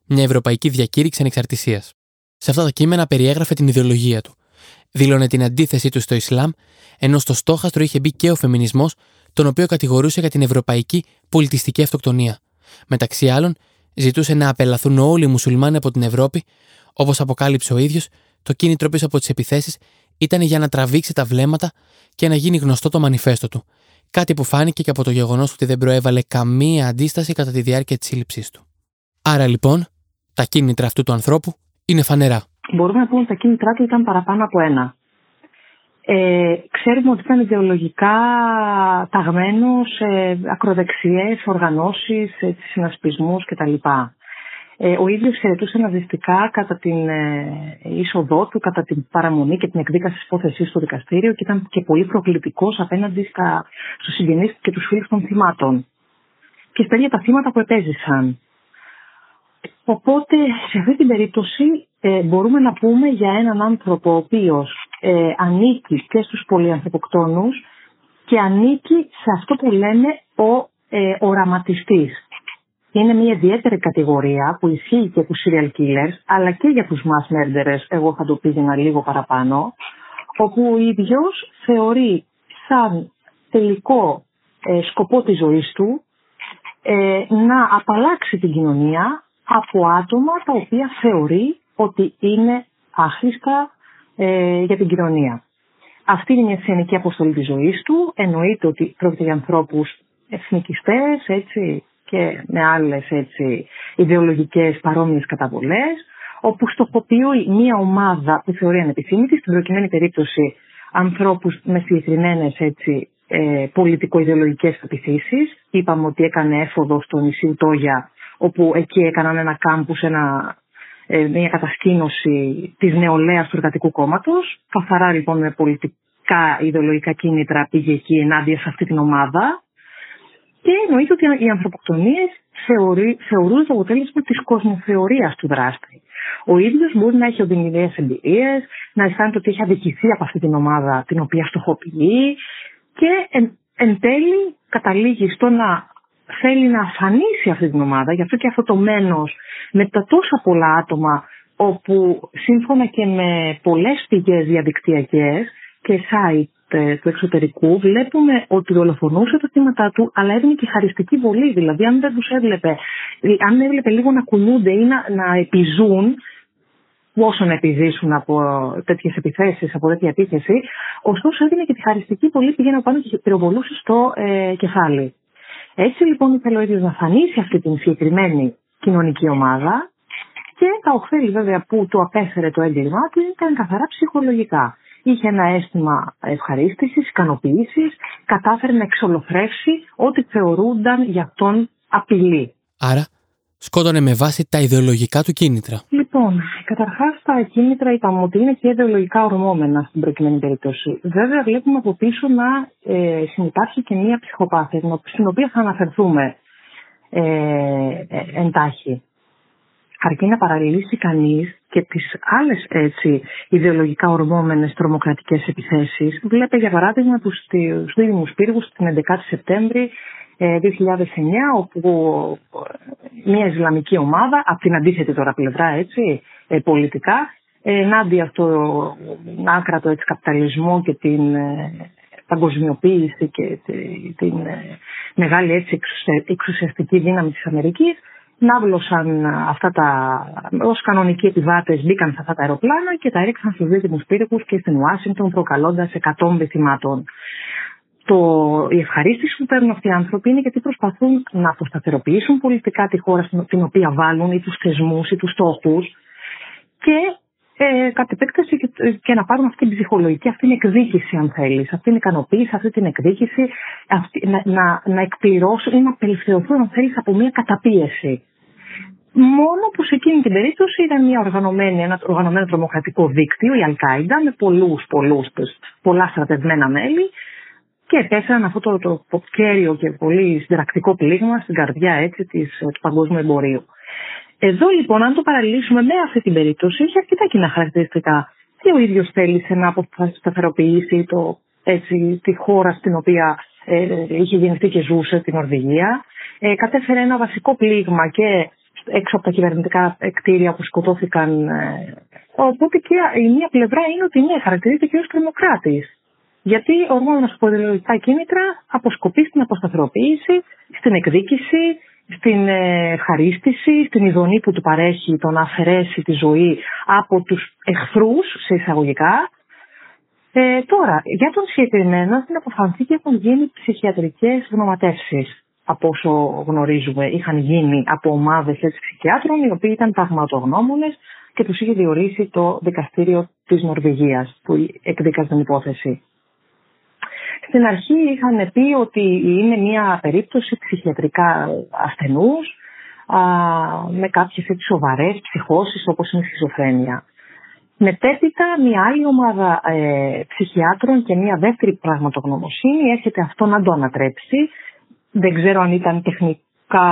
μια ευρωπαϊκή διακήρυξη ανεξαρτησίας. Σε αυτά τα κείμενα περιέγραφε την ιδεολογία του. Δήλωνε την αντίθεσή του στο Ισλάμ, ενώ στο στόχαστρο είχε μπει και ο φεμινισμός, τον οποίο κατηγορούσε για την ευρωπαϊκή πολιτιστική αυτοκτονία. Μεταξύ άλλων, ζητούσε να απελαθούν όλοι οι μουσουλμάνοι από την Ευρώπη, όπως αποκάλυψε ο ίδιος, το κίνητρο πίσω από τις επιθέσεις ήταν για να τραβήξει τα βλέμματα και να γίνει γνωστό το μανιφέστο του, Κάτι που φάνηκε και από το γεγονός ότι δεν προέβαλε καμία αντίσταση κατά τη διάρκεια της σύλληψής του. Άρα λοιπόν, τα κίνητρα αυτού του ανθρώπου είναι φανερά. Μπορούμε να πούμε ότι τα κίνητρά του ήταν παραπάνω από ένα. Ε, ξέρουμε ότι ήταν ιδεολογικά ταγμένο σε ακροδεξιές οργανώσεις, συνασπισμούς κτλ. Ε, ο ίδιος χαιρετούσε ναζιστικά κατά την ε, είσοδό του, κατά την παραμονή και την εκδίκαση της υπόθεσής στο δικαστήριο και ήταν και πολύ προκλητικός απέναντι στα, στους συγγενείς και τους φίλους των θυμάτων. Και στα ίδια τα θύματα που επέζησαν. Οπότε σε αυτή την περίπτωση ε, μπορούμε να πούμε για έναν άνθρωπο ο οποίος ε, ανήκει και στους πολυανθρωποκτόνους και ανήκει σε αυτό που λέμε ο ε, οραματιστής είναι μια ιδιαίτερη κατηγορία που ισχύει και για τους serial killers αλλά και για τους mass murderers, εγώ θα το πήγαινα λίγο παραπάνω, όπου ο ίδιος θεωρεί σαν τελικό ε, σκοπό της ζωής του ε, να απαλλάξει την κοινωνία από άτομα τα οποία θεωρεί ότι είναι άχρηστα ε, για την κοινωνία. Αυτή είναι μια σцενική αποστολή της ζωής του. Εννοείται ότι πρόκειται για ανθρώπους εθνικιστές, έτσι, και με άλλες έτσι, ιδεολογικές παρόμοιες καταβολές, όπου στοχοποιεί μία ομάδα που θεωρεί ανεπιθύμητη, στην προκειμένη περίπτωση ανθρώπους με συγκεκριμένες έτσι, ε, πολιτικο-ιδεολογικές επιθύσεις. Είπαμε ότι έκανε έφοδο στο νησί Τόγια, όπου εκεί έκαναν ένα κάμπους, ένα, ε, μια κατασκήνωση της νεολαίας του εργατικού κόμματος. Καθαρά λοιπόν με πολιτικά ιδεολογικά κίνητρα πήγε εκεί ενάντια σε αυτή την ομάδα και εννοείται ότι οι ανθρωποκτονίες θεωρούν το αποτέλεσμα της κοσμοθεωρίας του δράστη. Ο ίδιος μπορεί να έχει οδυνηρές εμπειρίες, να αισθάνεται ότι έχει αδικηθεί από αυτή την ομάδα την οποία στοχοποιεί και εν, εν τέλει καταλήγει στο να θέλει να αφανίσει αυτή την ομάδα, γι' αυτό και αυτό το μένος με τα τόσα πολλά άτομα όπου σύμφωνα και με πολλές πηγές διαδικτυακές και site ε, του εξωτερικού βλέπουμε ότι δολοφονούσε τα θύματα του, αλλά έδινε και χαριστική βολή. Δηλαδή, αν δεν τους έβλεπε, αν έβλεπε λίγο να κουνούνται ή να, να επιζούν, πόσο να επιζήσουν από τέτοιες επιθέσεις, από τέτοια επίθεση, ωστόσο έδινε και τη χαριστική βολή, πήγαινε πάνω και πυροβολούσε στο ε, κεφάλι. Έτσι λοιπόν ήθελε ο ίδιος να φανίσει αυτή την συγκεκριμένη κοινωνική ομάδα και τα ωφέλη βέβαια που του απέφερε το έγκλημά του ήταν καθαρά ψυχολογικά είχε ένα αίσθημα ευχαρίστησης, ικανοποίησης, κατάφερε να εξολοθρεύσει ό,τι θεωρούνταν για αυτόν απειλή. Άρα, σκότωνε με βάση τα ιδεολογικά του κίνητρα. Λοιπόν, καταρχάς τα κίνητρα είπαμε ότι είναι και ιδεολογικά ορμόμενα στην προκειμένη περίπτωση. Βέβαια, βλέπουμε από πίσω να ε, συμμετάσχει και μία ψυχοπάθεια, στην οποία θα αναφερθούμε ε, ε, εντάχει αρκεί να παραλύσει κανείς και τις άλλες έτσι ιδεολογικά ορμόμενες τρομοκρατικές επιθέσεις. Βλέπε για παράδειγμα τους, τους δίδυμους πύργους την 11η Σεπτέμβρη 2009 όπου μια Ισλαμική ομάδα, από την αντίθετη τώρα πλευρά έτσι, πολιτικά, ενάντια στο άκρατο έτσι, καπιταλισμό και την παγκοσμιοποίηση και την μεγάλη έτσι, εξουσιαστική δύναμη της Αμερικής ναύλωσαν αυτά τα, ως κανονικοί επιβάτες μπήκαν σε αυτά τα αεροπλάνα και τα έριξαν στους δίδυμους πύρικους και στην Ουάσιγκτον προκαλώντας εκατόμβη θυμάτων. Το, η ευχαρίστηση που παίρνουν αυτοί οι άνθρωποι είναι γιατί προσπαθούν να αποσταθεροποιήσουν πολιτικά τη χώρα στην οποία βάλουν ή τους θεσμούς ή τους στόχους και ε, κατ' επέκταση και, και, να πάρουν αυτή την ψυχολογική, αυτή την εκδίκηση, αν θέλεις, αυτή την ικανοποίηση, αυτή την εκδίκηση, αυτή, να, να, να εκπληρώσουν ή να απελευθερωθούν, αν θέλεις, από μια καταπίεση. Μόνο που σε εκείνη την περίπτωση ήταν μια οργανωμένη, ένα οργανωμένο τρομοκρατικό δίκτυο, η Αλκάιντα, με πολλούς, πολλούς, πολλά στρατευμένα μέλη και επέσαιραν αυτό το, το, το κέριο και πολύ συνταρακτικό πλήγμα στην καρδιά έτσι, της, του παγκόσμιου εμπορίου. Εδώ λοιπόν, αν το παραλύσουμε με αυτή την περίπτωση, έχει αρκετά κοινά χαρακτηριστικά. Και ο ίδιος θέλησε να αποσταθεροποιήσει το, έτσι, τη χώρα στην οποία ε, είχε γεννηθεί και ζούσε, την Ορβηγία. Ε, κατέφερε ένα βασικό πλήγμα και έξω από τα κυβερνητικά κτίρια που σκοτώθηκαν. Ε, οπότε και η μία πλευρά είναι ότι ναι, χαρακτηρίζεται και ως τρομοκράτης. Γιατί ορμόμενο από ιδεολογικά κίνητρα αποσκοπεί στην αποσταθεροποίηση, στην εκδίκηση, στην ε, χαρίστηση, στην ειδονή που του παρέχει το να αφαιρέσει τη ζωή από τους εχθρούς, σε εισαγωγικά. Ε, τώρα, για τον συγκεκριμένο, στην αποφανθήκη έχουν γίνει ψυχιατρικές γνωματεύσεις. Από όσο γνωρίζουμε, είχαν γίνει από ομάδες έτσι, ψυχιάτρων, οι οποίοι ήταν πραγματογνώμονες και τους είχε διορίσει το δικαστήριο της Νορβηγίας που εκδίκαζε την υπόθεση. Στην αρχή είχαν πει ότι είναι μια περίπτωση ψυχιατρικά ασθενούς α, με κάποιες έτσι σοβαρές ψυχώσεις όπως είναι η σχιζοφρένεια. Μετέπειτα μια άλλη ομάδα ε, ψυχιάτρων και μια δεύτερη πραγματογνωμοσύνη έρχεται αυτό να το ανατρέψει. Δεν ξέρω αν ήταν τεχνικά,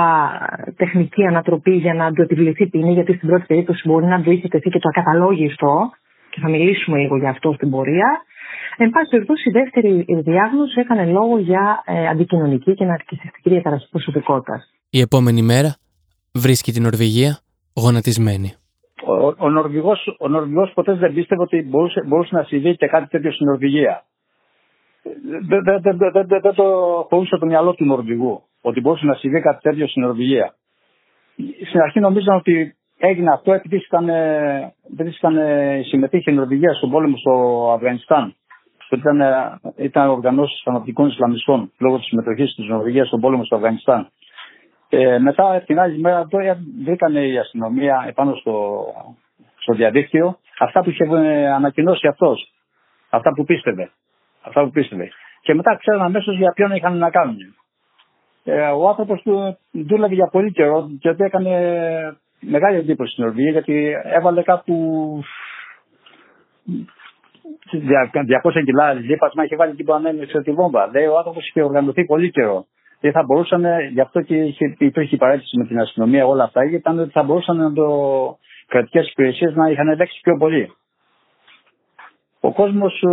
τεχνική ανατροπή για να του επιβληθεί ποινή, γιατί στην πρώτη περίπτωση μπορεί να του είχε τεθεί και το ακαταλόγιστο και θα μιλήσουμε λίγο για αυτό στην πορεία. Εν πάση περιπτώσει, η δεύτερη διάγνωση έκανε λόγο για ε, αντικοινωνική και ναρκιστική διαταραχή προσωπικότητας. Η επόμενη μέρα βρίσκει την Νορβηγία γονατισμένη. Ο, ο, Νορβηγός, ο Νορβηγός ποτέ δεν πίστευε ότι μπορούσε, μπορούσε να συμβεί και κάτι τέτοιο στην Νορβηγία. Δεν δε, δε, δε, δε, δε το χωρούσε το μυαλό του Νορβηγού ότι μπορούσε να συμβεί κάτι τέτοιο στην Νορβηγία. Στην αρχή νομίζαν ότι έγινε αυτό επειδή ήταν, δεν ήταν, συμμετείχε η Νορβηγία στον πόλεμο στο Αφγανιστάν ήταν, ήταν οργανώσεις φανατικών Ισλαμιστών λόγω της συμμετοχής της Νορβηγίας στον πόλεμο στο Αφγανιστάν. Ε, μετά την άλλη μέρα τώρα βρήκαν η αστυνομία επάνω στο, στο διαδίκτυο αυτά που είχε ανακοινώσει αυτός. Αυτά που πίστευε. Αυτά που πίστευε. Και μετά ξέραν αμέσως για ποιον είχαν να κάνουν. Ε, ο άνθρωπος του δούλευε για πολύ καιρό γιατί έκανε μεγάλη εντύπωση στην Νορβηγία γιατί έβαλε κάπου 200 κιλά λίπασμα είχε βάλει εκεί που ανέμειξε τη βόμβα. Λέει ο άνθρωπος είχε οργανωθεί πολύ καιρό. Και θα μπορούσαν, γι' αυτό και είχε, υπήρχε παρέτηση με την αστυνομία όλα αυτά, γιατί ήταν ότι θα μπορούσαν να το κρατικές υπηρεσίες να είχαν ελέγξει πιο πολύ. Ο κόσμος,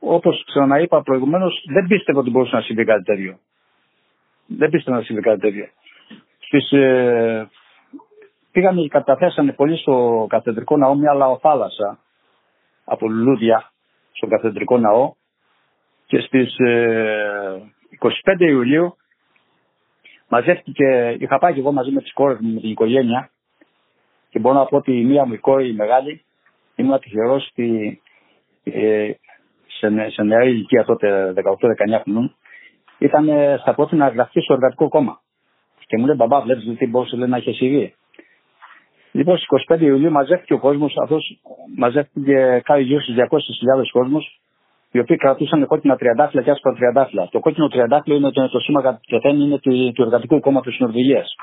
όπως ξαναείπα προηγουμένως, δεν πίστευε ότι μπορούσε να συμβεί κάτι τέτοιο. Δεν πίστευε να συμβεί κάτι τέτοιο. Στις, ε, πήγαμε και καταθέσανε πολύ στο καθεδρικό ναό μια λαοθάλασσα από λουλούδια στον καθεντρικό ναό και στις 25 ε, Ιουλίου μαζεύτηκε, είχα πάει και εγώ μαζί με τις κόρες μου, με την οικογένεια και μπορώ να πω ότι η μία μου η κόρη η μεγάλη ήμουν τυχερός ότι ε, σε, σε νεαρή ηλικία τότε 18-19 χρονών ήταν στα πρώτη να γραφτεί στο εργατικό κόμμα. Και μου λέει μπαμπά βλέπεις τι μπορούσε να έχεις συμβεί. Λοιπόν, στις 25 Ιουλίου μαζεύτηκε ο κόσμος, αυτός μαζεύτηκε κάτι γύρω στις 200.000 κόσμος, οι οποίοι κρατούσαν κόκκινα τριαντάφυλλα και άσπρα τριαντάφυλλα. Το κόκκινο τριαντάφυλλο είναι το, το σήμα κατευθέν είναι του, του Εργατικού Κόμματος της Νορβηγίας.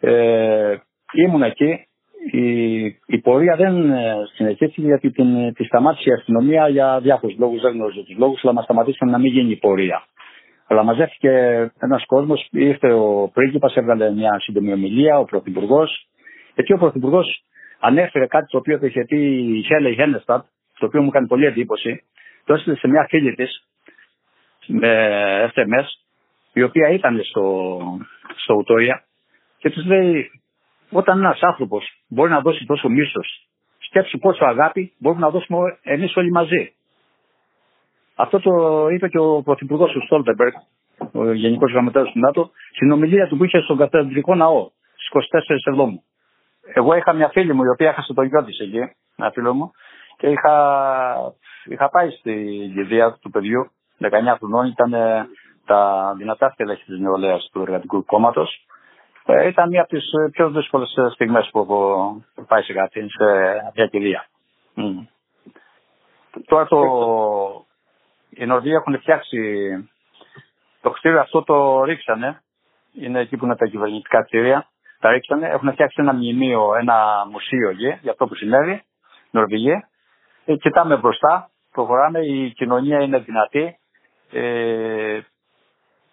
Ε, ήμουν εκεί. Η, η πορεία δεν ε, συνεχίστηκε γιατί την, τη σταμάτησε η αστυνομία για διάφορους λόγους. Δεν γνωρίζω τους λόγους, αλλά μας σταματήσαν να μην γίνει η πορεία. Αλλά μαζεύτηκε ένας κόσμος, ήρθε ο πρίγκιπας, έβγαλε μια σύντομη ομιλία, ο πρωθυπουργός, Εκεί ο Πρωθυπουργός ανέφερε κάτι το οποίο το είχε πει η Χέλε Χένεστατ, το οποίο μου έκανε πολύ εντύπωση. Το έστειλε σε μια φίλη της με SMS η οποία ήταν στο, στο Ουτόια και τους λέει όταν ένας άνθρωπος μπορεί να δώσει τόσο μίσος, σκέψου πόσο αγάπη μπορούμε να δώσουμε εμείς όλοι μαζί. Αυτό το είπε και ο Πρωθυπουργός του Στόλτεμπεργκ, ο Γενικός Γραμματέας του ΝΑΤΟ, στην ομιλία του που είχε στον Καθεδρικό Ναό στις 24 Εβδόμου. Εγώ είχα μια φίλη μου η οποία έχασε τον γιο της εκεί, ένα φίλο μου, και είχα, είχα πάει στη κηδεία του παιδιού, 19 χρονών, ήταν τα δυνατά στελέχη της νεολαίας του Εργατικού Κόμματος. Ε, ήταν μία από τις πιο δύσκολες στιγμές που έχω πάει σε κάτι, σε μια κηδεία. Mm. Τώρα το, οι Νορβηγοί έχουν φτιάξει το κτίριο αυτό το ρίξανε. Είναι εκεί που είναι τα κυβερνητικά κτίρια. Τα ρίξανε. Έχουν φτιάξει ένα μνημείο, ένα μουσείο εκεί για αυτό που συνέβη. Νορβηγία. Ε, κοιτάμε μπροστά. Προχωράμε. Η κοινωνία είναι δυνατή. Ε,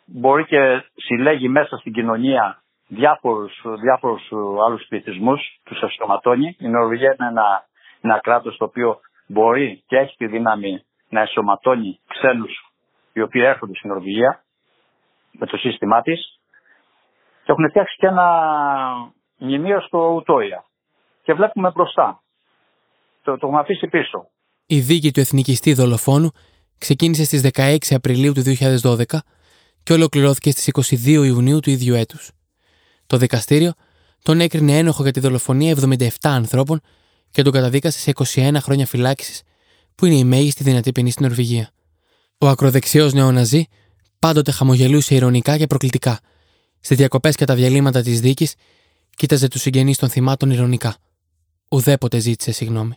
μπορεί και συλλέγει μέσα στην κοινωνία διάφορους, διάφορους άλλους πληθυσμούς, τους ασωματώνει. Η Νορβηγία είναι ένα, ένα κράτος το οποίο μπορεί και έχει τη δύναμη να εσωματώνει ξένους οι οποίοι έρχονται στην Νορβηγία με το σύστημά της και έχουν φτιάξει και ένα μνημείο στο Ουτόια. Και βλέπουμε μπροστά. Το, το έχουμε αφήσει πίσω. Η δίκη του εθνικιστή δολοφόνου ξεκίνησε στις 16 Απριλίου του 2012 και ολοκληρώθηκε στις 22 Ιουνίου του ίδιου έτους. Το δικαστήριο τον έκρινε ένοχο για τη δολοφονία 77 ανθρώπων και τον καταδίκασε σε 21 χρόνια φυλάκισης που είναι η μέγιστη δυνατή ποινή στην Νορβηγία. Ο ακροδεξιός νεοναζί πάντοτε χαμογελούσε ηρωνικά και προκλητικά. Στις διακοπές και τα διαλύματα της δίκης, κοίταζε τους συγγενείς των θυμάτων ηρωνικά. Ουδέποτε ζήτησε συγγνώμη.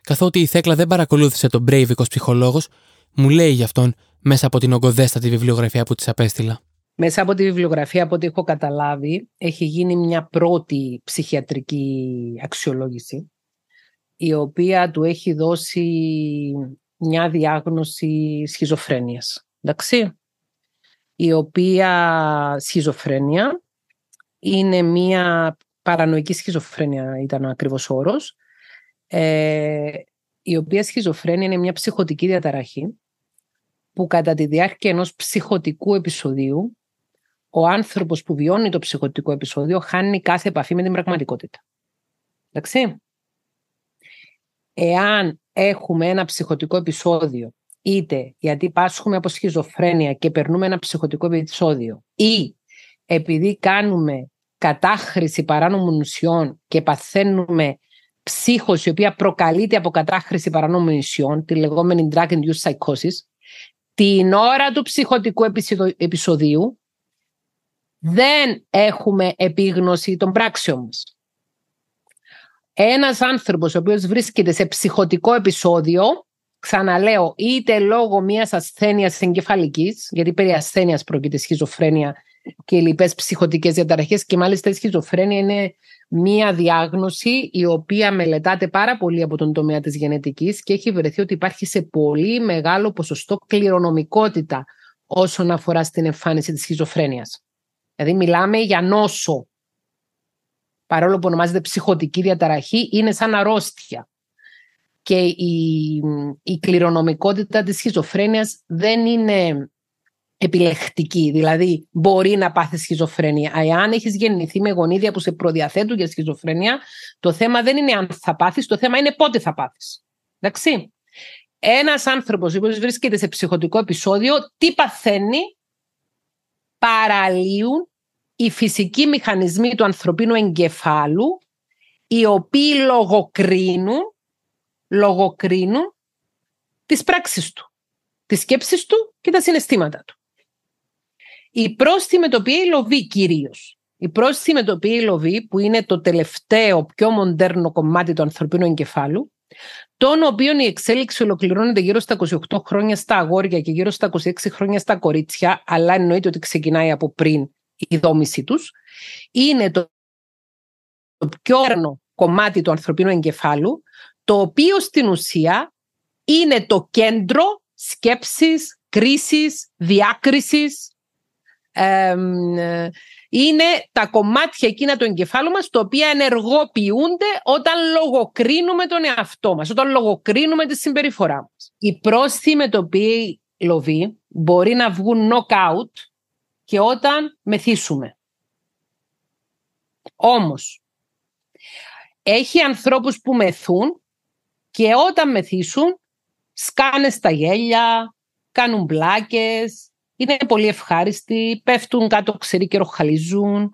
Καθότι η Θέκλα δεν παρακολούθησε τον Μπρέιβικος ψυχολόγος, μου λέει γι' αυτόν μέσα από την ογκοδέστατη βιβλιογραφία που της απέστειλα. Μέσα από τη βιβλιογραφία, από ό,τι έχω καταλάβει, έχει γίνει μια πρώτη ψυχιατρική αξιολόγηση η οποία του έχει δώσει μια διάγνωση σχιζοφρένειας. Εντάξει. Η οποία σχιζοφρένεια είναι μια παρανοϊκή σχιζοφρένεια ήταν ο ακριβώς όρος, ε, η οποία σχιζοφρένεια είναι μια ψυχοτική διαταραχή που κατά τη διάρκεια ενός ψυχοτικού επεισοδίου ο άνθρωπος που βιώνει το ψυχοτικό επεισόδιο χάνει κάθε επαφή με την πραγματικότητα. Εντάξει εάν έχουμε ένα ψυχοτικό επεισόδιο είτε γιατί πάσχουμε από σχιζοφρένεια και περνούμε ένα ψυχοτικό επεισόδιο ή επειδή κάνουμε κατάχρηση παράνομων ουσιών και παθαίνουμε ψύχωση η οποία προκαλείται από κατάχρηση παράνομων ουσιών, τη λεγόμενη drug-induced psychosis, την ώρα του ψυχοτικού επεισοδίου δεν έχουμε επίγνωση των πράξεων μας. Ένας άνθρωπος ο οποίος βρίσκεται σε ψυχοτικό επεισόδιο, ξαναλέω, είτε λόγω μιας ασθένειας εγκεφαλικής, γιατί περί ασθένειας πρόκειται σχιζοφρένεια και οι λοιπές ψυχοτικές διαταραχές και μάλιστα η σχιζοφρένεια είναι μία διάγνωση η οποία μελετάται πάρα πολύ από τον τομέα της γενετικής και έχει βρεθεί ότι υπάρχει σε πολύ μεγάλο ποσοστό κληρονομικότητα όσον αφορά στην εμφάνιση της σχιζοφρένειας. Δηλαδή μιλάμε για νόσο παρόλο που ονομάζεται ψυχοτική διαταραχή, είναι σαν αρρώστια. Και η, η κληρονομικότητα της σχιζοφρένειας δεν είναι επιλεκτική. Δηλαδή, μπορεί να πάθεις σχιζοφρένεια. Εάν έχεις γεννηθεί με γονίδια που σε προδιαθέτουν για σχιζοφρένεια, το θέμα δεν είναι αν θα πάθεις, το θέμα είναι πότε θα πάθεις. Εντάξει; Ένας άνθρωπος που βρίσκεται σε ψυχοτικό επεισόδιο, τι παθαίνει, παραλύουν οι φυσικοί μηχανισμοί του ανθρωπίνου εγκεφάλου οι οποίοι λογοκρίνουν, λογοκρίνουν τις πράξεις του, τις σκέψεις του και τα συναισθήματα του. Η πρόστιμη η λοβή κυρίως. Η πρόστιμη η λοβή που είναι το τελευταίο πιο μοντέρνο κομμάτι του ανθρωπίνου εγκεφάλου τον οποίο η εξέλιξη ολοκληρώνεται γύρω στα 28 χρόνια στα αγόρια και γύρω στα 26 χρόνια στα κορίτσια, αλλά εννοείται ότι ξεκινάει από πριν η δόμησή τους, είναι το, το πιο όρνο κομμάτι του ανθρωπίνου εγκεφάλου, το οποίο στην ουσία είναι το κέντρο σκέψης, κρίσης, διάκρισης, είναι τα κομμάτια εκείνα του εγκεφάλου μας, τα οποία ενεργοποιούνται όταν λογοκρίνουμε τον εαυτό μας, όταν λογοκρίνουμε τη συμπεριφορά μας. Οι πρόσθυμοι με το οποίο λοβή μπορεί να βγουν knockout και όταν μεθύσουμε. Όμως, έχει ανθρώπους που μεθούν και όταν μεθύσουν σκάνε στα γέλια, κάνουν μπλάκες, είναι πολύ ευχάριστοι, πέφτουν κάτω ξερί και ροχαλίζουν.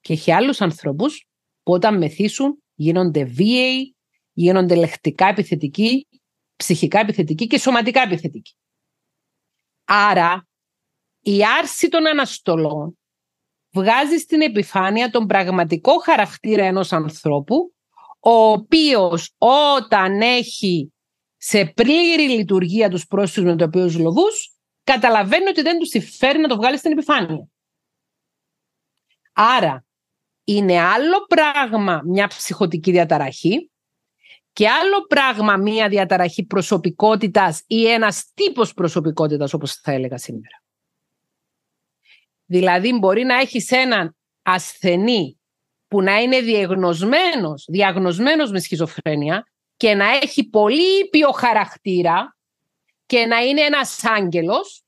Και έχει άλλους ανθρώπους που όταν μεθύσουν γίνονται βίαιοι, γίνονται λεχτικά επιθετικοί, ψυχικά επιθετικοί και σωματικά επιθετικοί. Άρα η άρση των αναστολών βγάζει στην επιφάνεια τον πραγματικό χαρακτήρα ενός ανθρώπου ο οποίος όταν έχει σε πλήρη λειτουργία τους πρόσφυγες με το οποίο λοβούς καταλαβαίνει ότι δεν τους συμφέρει να το βγάλει στην επιφάνεια. Άρα είναι άλλο πράγμα μια ψυχοτική διαταραχή και άλλο πράγμα μια διαταραχή προσωπικότητας ή ένας τύπος προσωπικότητας όπως θα έλεγα σήμερα. Δηλαδή μπορεί να έχεις έναν ασθενή που να είναι διαγνωσμένος, διαγνωσμένος με σχιζοφρένεια και να έχει πολύ ήπιο χαρακτήρα και να είναι ένας άγγελος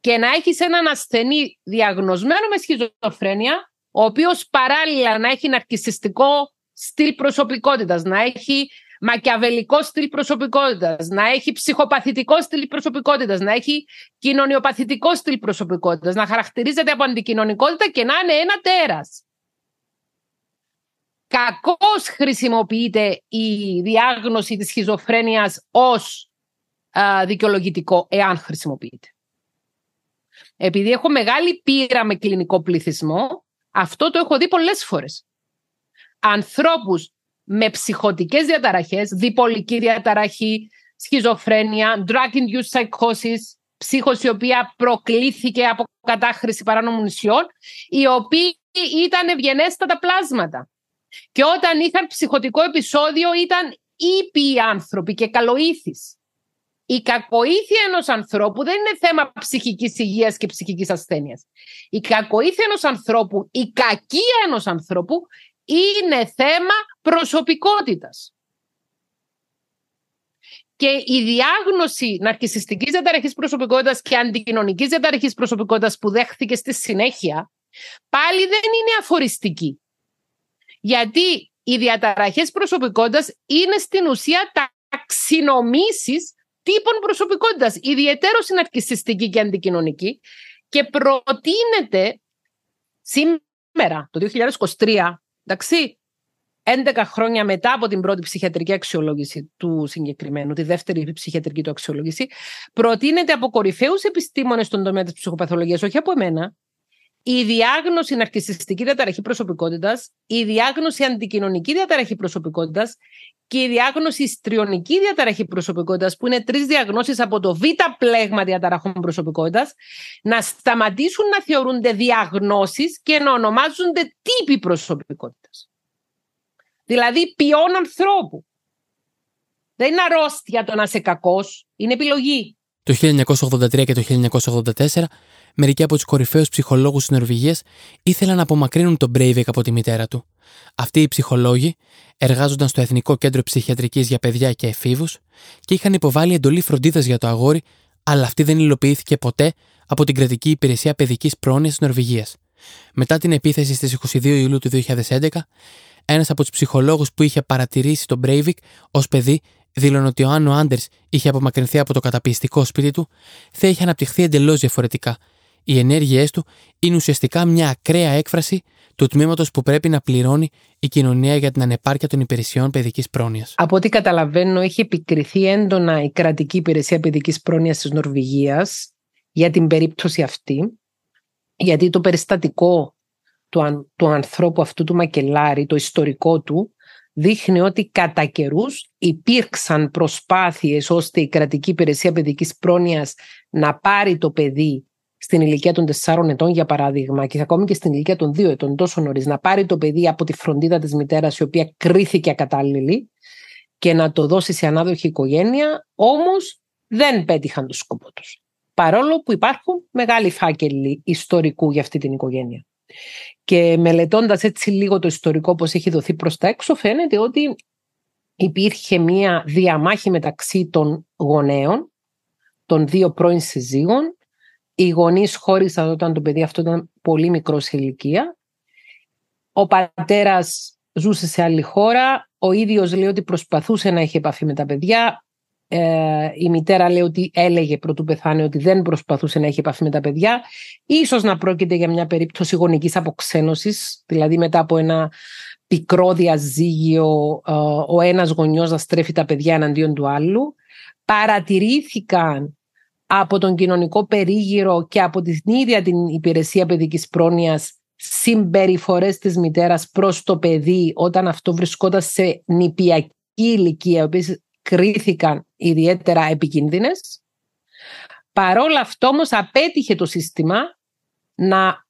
και να έχεις έναν ασθενή διαγνωσμένο με σχιζοφρένεια ο οποίος παράλληλα να έχει ναρκισιστικό στυλ προσωπικότητας, να έχει μακιαβελικό στυλ προσωπικότητας, να έχει ψυχοπαθητικό στυλ προσωπικότητας, να έχει κοινωνιοπαθητικό στυλ προσωπικότητας, να χαρακτηρίζεται από αντικοινωνικότητα και να είναι ένα τέρας. Κακώς χρησιμοποιείται η διάγνωση της σχιζοφρένειας ως α, δικαιολογητικό, εάν χρησιμοποιείται. Επειδή έχω μεγάλη πείρα με κλινικό πληθυσμό, αυτό το έχω δει πολλές φορές. Ανθρώπους με ψυχοτικές διαταραχές, διπολική διαταραχή, σχιζοφρένεια, drug-induced psychosis, ψύχωση η οποία προκλήθηκε από κατάχρηση παράνομων νησιών, οι οποίοι ήταν ευγενέστατα πλάσματα. Και όταν είχαν ψυχοτικό επεισόδιο ήταν ήπιοι άνθρωποι και καλοήθεις. Η κακοήθεια ενός ανθρώπου δεν είναι θέμα ψυχικής υγείας και ψυχικής ασθένειας. Η κακοήθεια ενός ανθρώπου, η κακία ενός ανθρώπου είναι θέμα προσωπικότητας. Και η διάγνωση ναρκισιστικής διαταραχής προσωπικότητας και αντικοινωνικής διαταραχής προσωπικότητας που δέχθηκε στη συνέχεια πάλι δεν είναι αφοριστική. Γιατί οι διαταραχές προσωπικότητας είναι στην ουσία ταξινομήσεις τύπων προσωπικότητας, ιδιαίτερο συναρκιστική και αντικοινωνική και προτείνεται σήμερα, το 2023, εντάξει, 11 χρόνια μετά από την πρώτη ψυχιατρική αξιολόγηση του συγκεκριμένου, τη δεύτερη ψυχιατρική του αξιολόγηση, προτείνεται από κορυφαίους επιστήμονες στον τομέα της ψυχοπαθολογίας, όχι από εμένα, η διάγνωση ναρκιστική διαταραχή προσωπικότητας, η διάγνωση αντικοινωνική διαταραχή προσωπικότητας και η διάγνωση ιστριονική διαταραχή προσωπικότητας, που είναι τρεις διαγνώσεις από το β' πλέγμα διαταραχών προσωπικότητας, να σταματήσουν να θεωρούνται διαγνώσεις και να ονομάζονται τύποι προσωπικότητας. Δηλαδή ποιόν ανθρώπου. Δεν είναι αρρώστια το να είσαι κακός, είναι επιλογή. Το 1983 και το 1984 μερικοί από τους κορυφαίους ψυχολόγους της Νορβηγίας ήθελαν να απομακρύνουν τον Μπρέιβικ από τη μητέρα του. Αυτοί οι ψυχολόγοι εργάζονταν στο Εθνικό Κέντρο Ψυχιατρικής για Παιδιά και Εφήβους και είχαν υποβάλει εντολή φροντίδας για το αγόρι, αλλά αυτή δεν υλοποιήθηκε ποτέ από την κρατική υπηρεσία παιδικής πρόνοιας της Νορβηγίας. Μετά την επίθεση στις 22 Ιουλίου του 2011, ένας από τους ψυχολόγους που είχε παρατηρήσει τον Μπρέιβικ ως παιδί δήλωνε ότι ο Άννο Άντερς είχε απομακρυνθεί από το καταπιεστικό σπίτι του, θα είχε αναπτυχθεί εντελώς διαφορετικά οι ενέργειές του είναι ουσιαστικά μια ακραία έκφραση του τμήματος που πρέπει να πληρώνει η κοινωνία για την ανεπάρκεια των υπηρεσιών παιδικής πρόνοιας. Από ό,τι καταλαβαίνω, έχει επικριθεί έντονα η κρατική υπηρεσία παιδικής πρόνοιας της Νορβηγίας για την περίπτωση αυτή, γιατί το περιστατικό του, του ανθρώπου αυτού του Μακελάρη, το ιστορικό του, δείχνει ότι κατά καιρούς υπήρξαν προσπάθειες ώστε η κρατική υπηρεσία παιδικής πρόνοιας να πάρει το παιδί στην ηλικία των 4 ετών, για παράδειγμα, και ακόμη και στην ηλικία των 2 ετών, τόσο νωρίς, να πάρει το παιδί από τη φροντίδα της μητέρας, η οποία κρίθηκε ακατάλληλη, και να το δώσει σε ανάδοχη οικογένεια, όμως δεν πέτυχαν το σκοπό τους. Παρόλο που υπάρχουν μεγάλοι φάκελοι ιστορικού για αυτή την οικογένεια. Και μελετώντας έτσι λίγο το ιστορικό πώς έχει δοθεί προς τα έξω, φαίνεται ότι υπήρχε μία διαμάχη μεταξύ των γονέων, των δύο πρώην συζύγων, οι γονείς χώρισαν όταν το παιδί αυτό ήταν πολύ μικρό σε ηλικία. Ο πατέρας ζούσε σε άλλη χώρα. Ο ίδιος λέει ότι προσπαθούσε να έχει επαφή με τα παιδιά. Ε, η μητέρα λέει ότι έλεγε πρωτού πεθάνει ότι δεν προσπαθούσε να έχει επαφή με τα παιδιά. Ίσως να πρόκειται για μια περίπτωση γονικής αποξένωσης, δηλαδή μετά από ένα πικρό διαζύγιο ε, ο ένας γονιός να στρέφει τα παιδιά εναντίον του άλλου. Παρατηρήθηκαν από τον κοινωνικό περίγυρο και από την ίδια την υπηρεσία παιδικής πρόνοιας συμπεριφορές της μητέρας προς το παιδί όταν αυτό βρισκόταν σε νηπιακή ηλικία, οι οποίες κρίθηκαν ιδιαίτερα επικίνδυνες. Παρόλα αυτό όμως απέτυχε το σύστημα να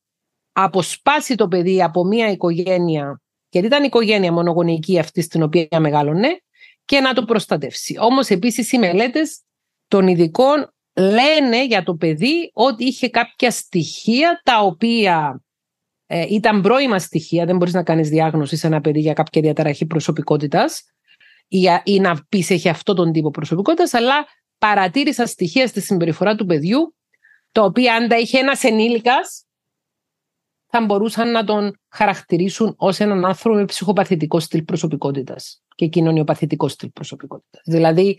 αποσπάσει το παιδί από μια οικογένεια, γιατί ήταν οικογένεια μονογονική αυτή στην οποία μεγάλωνε, και να το προστατεύσει. Όμως επίσης οι μελέτες των ειδικών λένε για το παιδί ότι είχε κάποια στοιχεία τα οποία ε, ήταν πρώιμα στοιχεία, δεν μπορείς να κάνεις διάγνωση σε ένα παιδί για κάποια διαταραχή προσωπικότητας ή, ή να πεις έχει αυτό τον τύπο προσωπικότητας, αλλά παρατήρησα στοιχεία στη συμπεριφορά του παιδιού, τα οποία αν τα είχε ένας ενήλικας, θα μπορούσαν να τον χαρακτηρίσουν ως έναν άνθρωπο με ψυχοπαθητικό στυλ προσωπικότητας και κοινωνιοπαθητικό στυλ προσωπικότητας. Δηλαδή,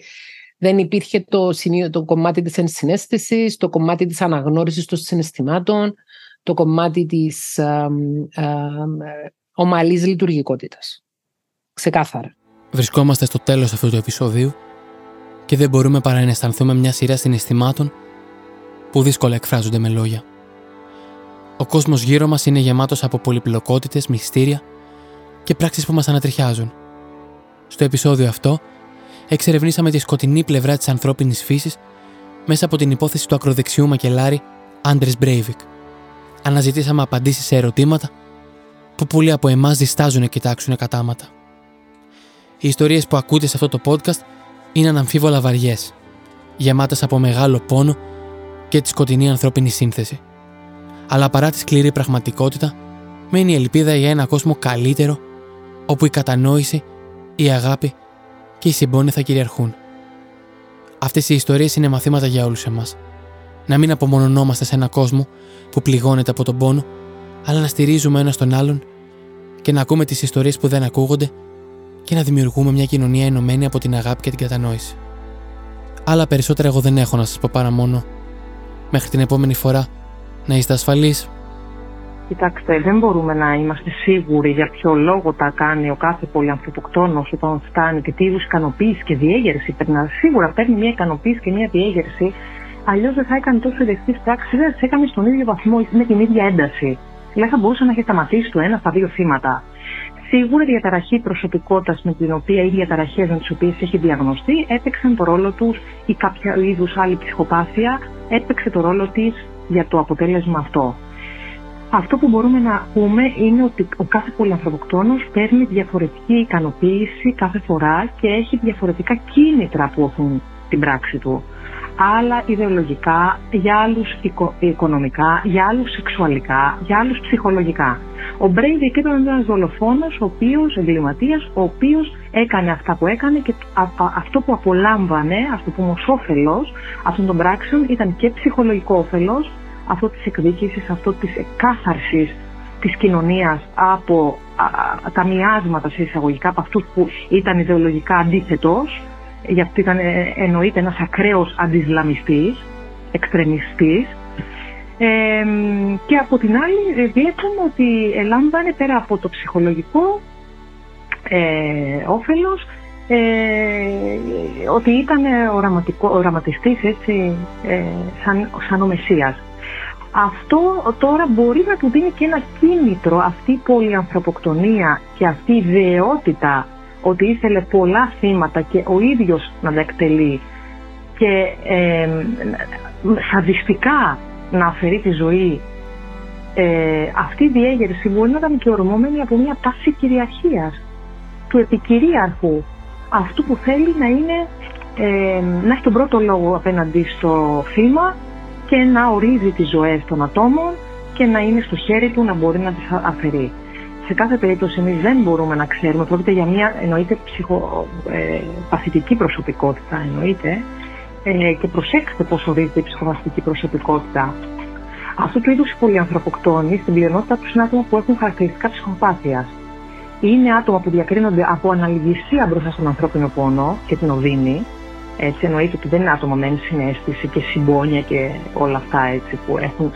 δεν υπήρχε το, το κομμάτι της ενσυναίσθησης, το κομμάτι της αναγνώρισης των συναισθημάτων, το κομμάτι της α, α, ομαλής λειτουργικότητας. Ξεκάθαρα. Βρισκόμαστε στο τέλος αυτού του επεισοδίου και δεν μπορούμε παρά να αισθανθούμε μια σειρά συναισθημάτων που δύσκολα εκφράζονται με λόγια. Ο κόσμος γύρω μας είναι γεμάτος από πολυπλοκότητες, μυστήρια και πράξεις που μας ανατριχιάζουν. Στο επεισόδιο αυτό εξερευνήσαμε τη σκοτεινή πλευρά της ανθρώπινης φύσης μέσα από την υπόθεση του ακροδεξιού μακελάρη Άντρες Μπρέιβικ. Αναζητήσαμε απαντήσεις σε ερωτήματα που πολλοί από εμάς διστάζουν να κοιτάξουν κατάματα. Οι ιστορίες που ακούτε σε αυτό το podcast είναι αναμφίβολα βαριές, γεμάτες από μεγάλο πόνο και τη σκοτεινή ανθρώπινη σύνθεση. Αλλά παρά τη σκληρή πραγματικότητα, μένει η ελπίδα για ένα κόσμο καλύτερο, όπου η κατανόηση, η αγάπη και η συμπόνια θα κυριαρχούν. Αυτές οι ιστορίες είναι μαθήματα για όλους εμάς. Να μην απομονωνόμαστε σε έναν κόσμο που πληγώνεται από τον πόνο, αλλά να στηρίζουμε ένα τον άλλον και να ακούμε τις ιστορίες που δεν ακούγονται και να δημιουργούμε μια κοινωνία ενωμένη από την αγάπη και την κατανόηση. Άλλα περισσότερα εγώ δεν έχω να σας πω παρά μόνο. Μέχρι την επόμενη φορά, να είστε ασφαλείς, Κοιτάξτε, δεν μπορούμε να είμαστε σίγουροι για ποιο λόγο τα κάνει ο κάθε πολυανθρωποκτόνος όταν φτάνει και τι είδους ικανοποίηση και διέγερση παίρνει. Σίγουρα παίρνει μια ικανοποίηση και μια διέγερση, αλλιώς δεν θα έκανε τόσο ελευθερή πράξη, δεν θα έκανε στον ίδιο βαθμό με την ίδια ένταση. Δηλαδή θα μπορούσε να έχει σταματήσει το ένα στα δύο θύματα. Σίγουρα η διαταραχή προσωπικότητας με την οποία οι διαταραχές με τις οποίες έχει διαγνωστεί έπαιξαν το ρόλο τους ή κάποια είδους άλλη ψυχοπάθεια έπαιξε το ρόλο της για το αποτέλεσμα αυτό. Αυτό που μπορούμε να πούμε είναι ότι ο κάθε πολυανθρωποκτόνος παίρνει διαφορετική ικανοποίηση κάθε φορά και έχει διαφορετικά κίνητρα που έχουν την πράξη του. Άλλα ιδεολογικά, για άλλους οικονομικά, για άλλους σεξουαλικά, για άλλους ψυχολογικά. Ο Μπρέιβικ ήταν ένας δολοφόνος, ο οποίος, εγκληματίας, ο οποίος έκανε αυτά που έκανε και αυτό που απολάμβανε, αυτό που όμως όφελος αυτών των πράξεων ήταν και ψυχολογικό όφελος, αυτό της εκδίκησης, αυτό της εκάθαρσης της κοινωνίας από τα μοιάσματα σε εισαγωγικά από αυτούς που ήταν ιδεολογικά αντίθετος γιατί ήταν ε, εννοείται ένας ακραίος αντισλαμιστής, εξτρεμιστής. Ε, και από την άλλη ε, βλέπουμε ότι ελάμβανε πέρα από το ψυχολογικό ε, όφελος ε, ότι ήταν οραματιστής έτσι, ε, σαν, σαν ο Μεσσίας αυτό τώρα μπορεί να του δίνει και ένα κίνητρο αυτή η πολυανθρωποκτονία και αυτή η ιδεότητα ότι ήθελε πολλά θύματα και ο ίδιος να τα εκτελεί και ε, σαδιστικά να αφαιρεί τη ζωή. Ε, αυτή η διέγερση μπορεί να ήταν και ορμόμενη από μια τάση κυριαρχίας του επικυρίαρχου αυτού που θέλει να είναι ε, να έχει τον πρώτο λόγο απέναντι στο θύμα και να ορίζει τις ζωές των ατόμων και να είναι στο χέρι του να μπορεί να τις αφαιρεί. Σε κάθε περίπτωση εμείς δεν μπορούμε να ξέρουμε, πρόκειται για μια εννοείται ψυχοπαθητική ε, προσωπικότητα εννοείται ε, και προσέξτε πώς ορίζεται η ψυχοπαθητική προσωπικότητα. Αυτού του είδους οι πολυανθρωποκτόνοι στην πλειονότητα τους είναι άτομα που έχουν χαρακτηριστικά ψυχοπάθειας. Είναι άτομα που διακρίνονται από αναλυγησία μπροστά στον ανθρώπινο πόνο και την οδύνη. Έτσι εννοείται ότι δεν είναι άτομα με ενσυναίσθηση και συμπόνια και όλα αυτά έτσι, που, έχουν,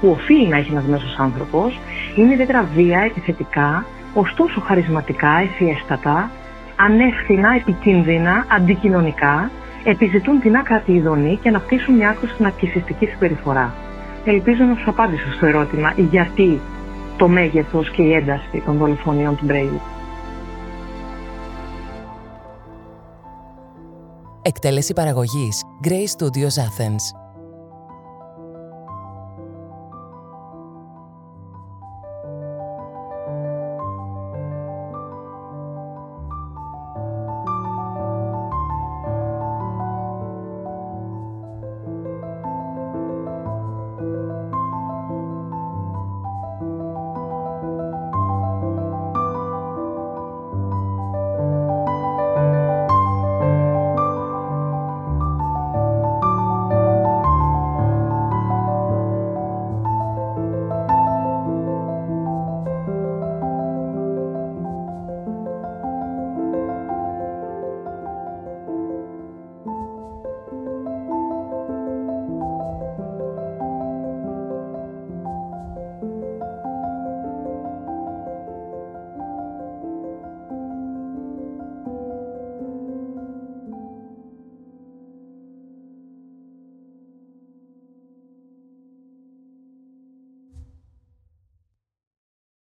που οφείλει να έχει ένας μέσος άνθρωπος. Είναι ιδιαίτερα βία, επιθετικά, ωστόσο χαρισματικά, ευφιέστατα, ανεύθυνα, επικίνδυνα, αντικοινωνικά, επιζητούν την άκρατη ειδονή και αναπτύσσουν μια άκρη στην αρκισιστική συμπεριφορά. Ελπίζω να σου απάντησα στο ερώτημα γιατί το μέγεθος και η ένταση των δολοφονιών του Μπρέιλι. Εκτέλεση παραγωγής Grey Studios Athens.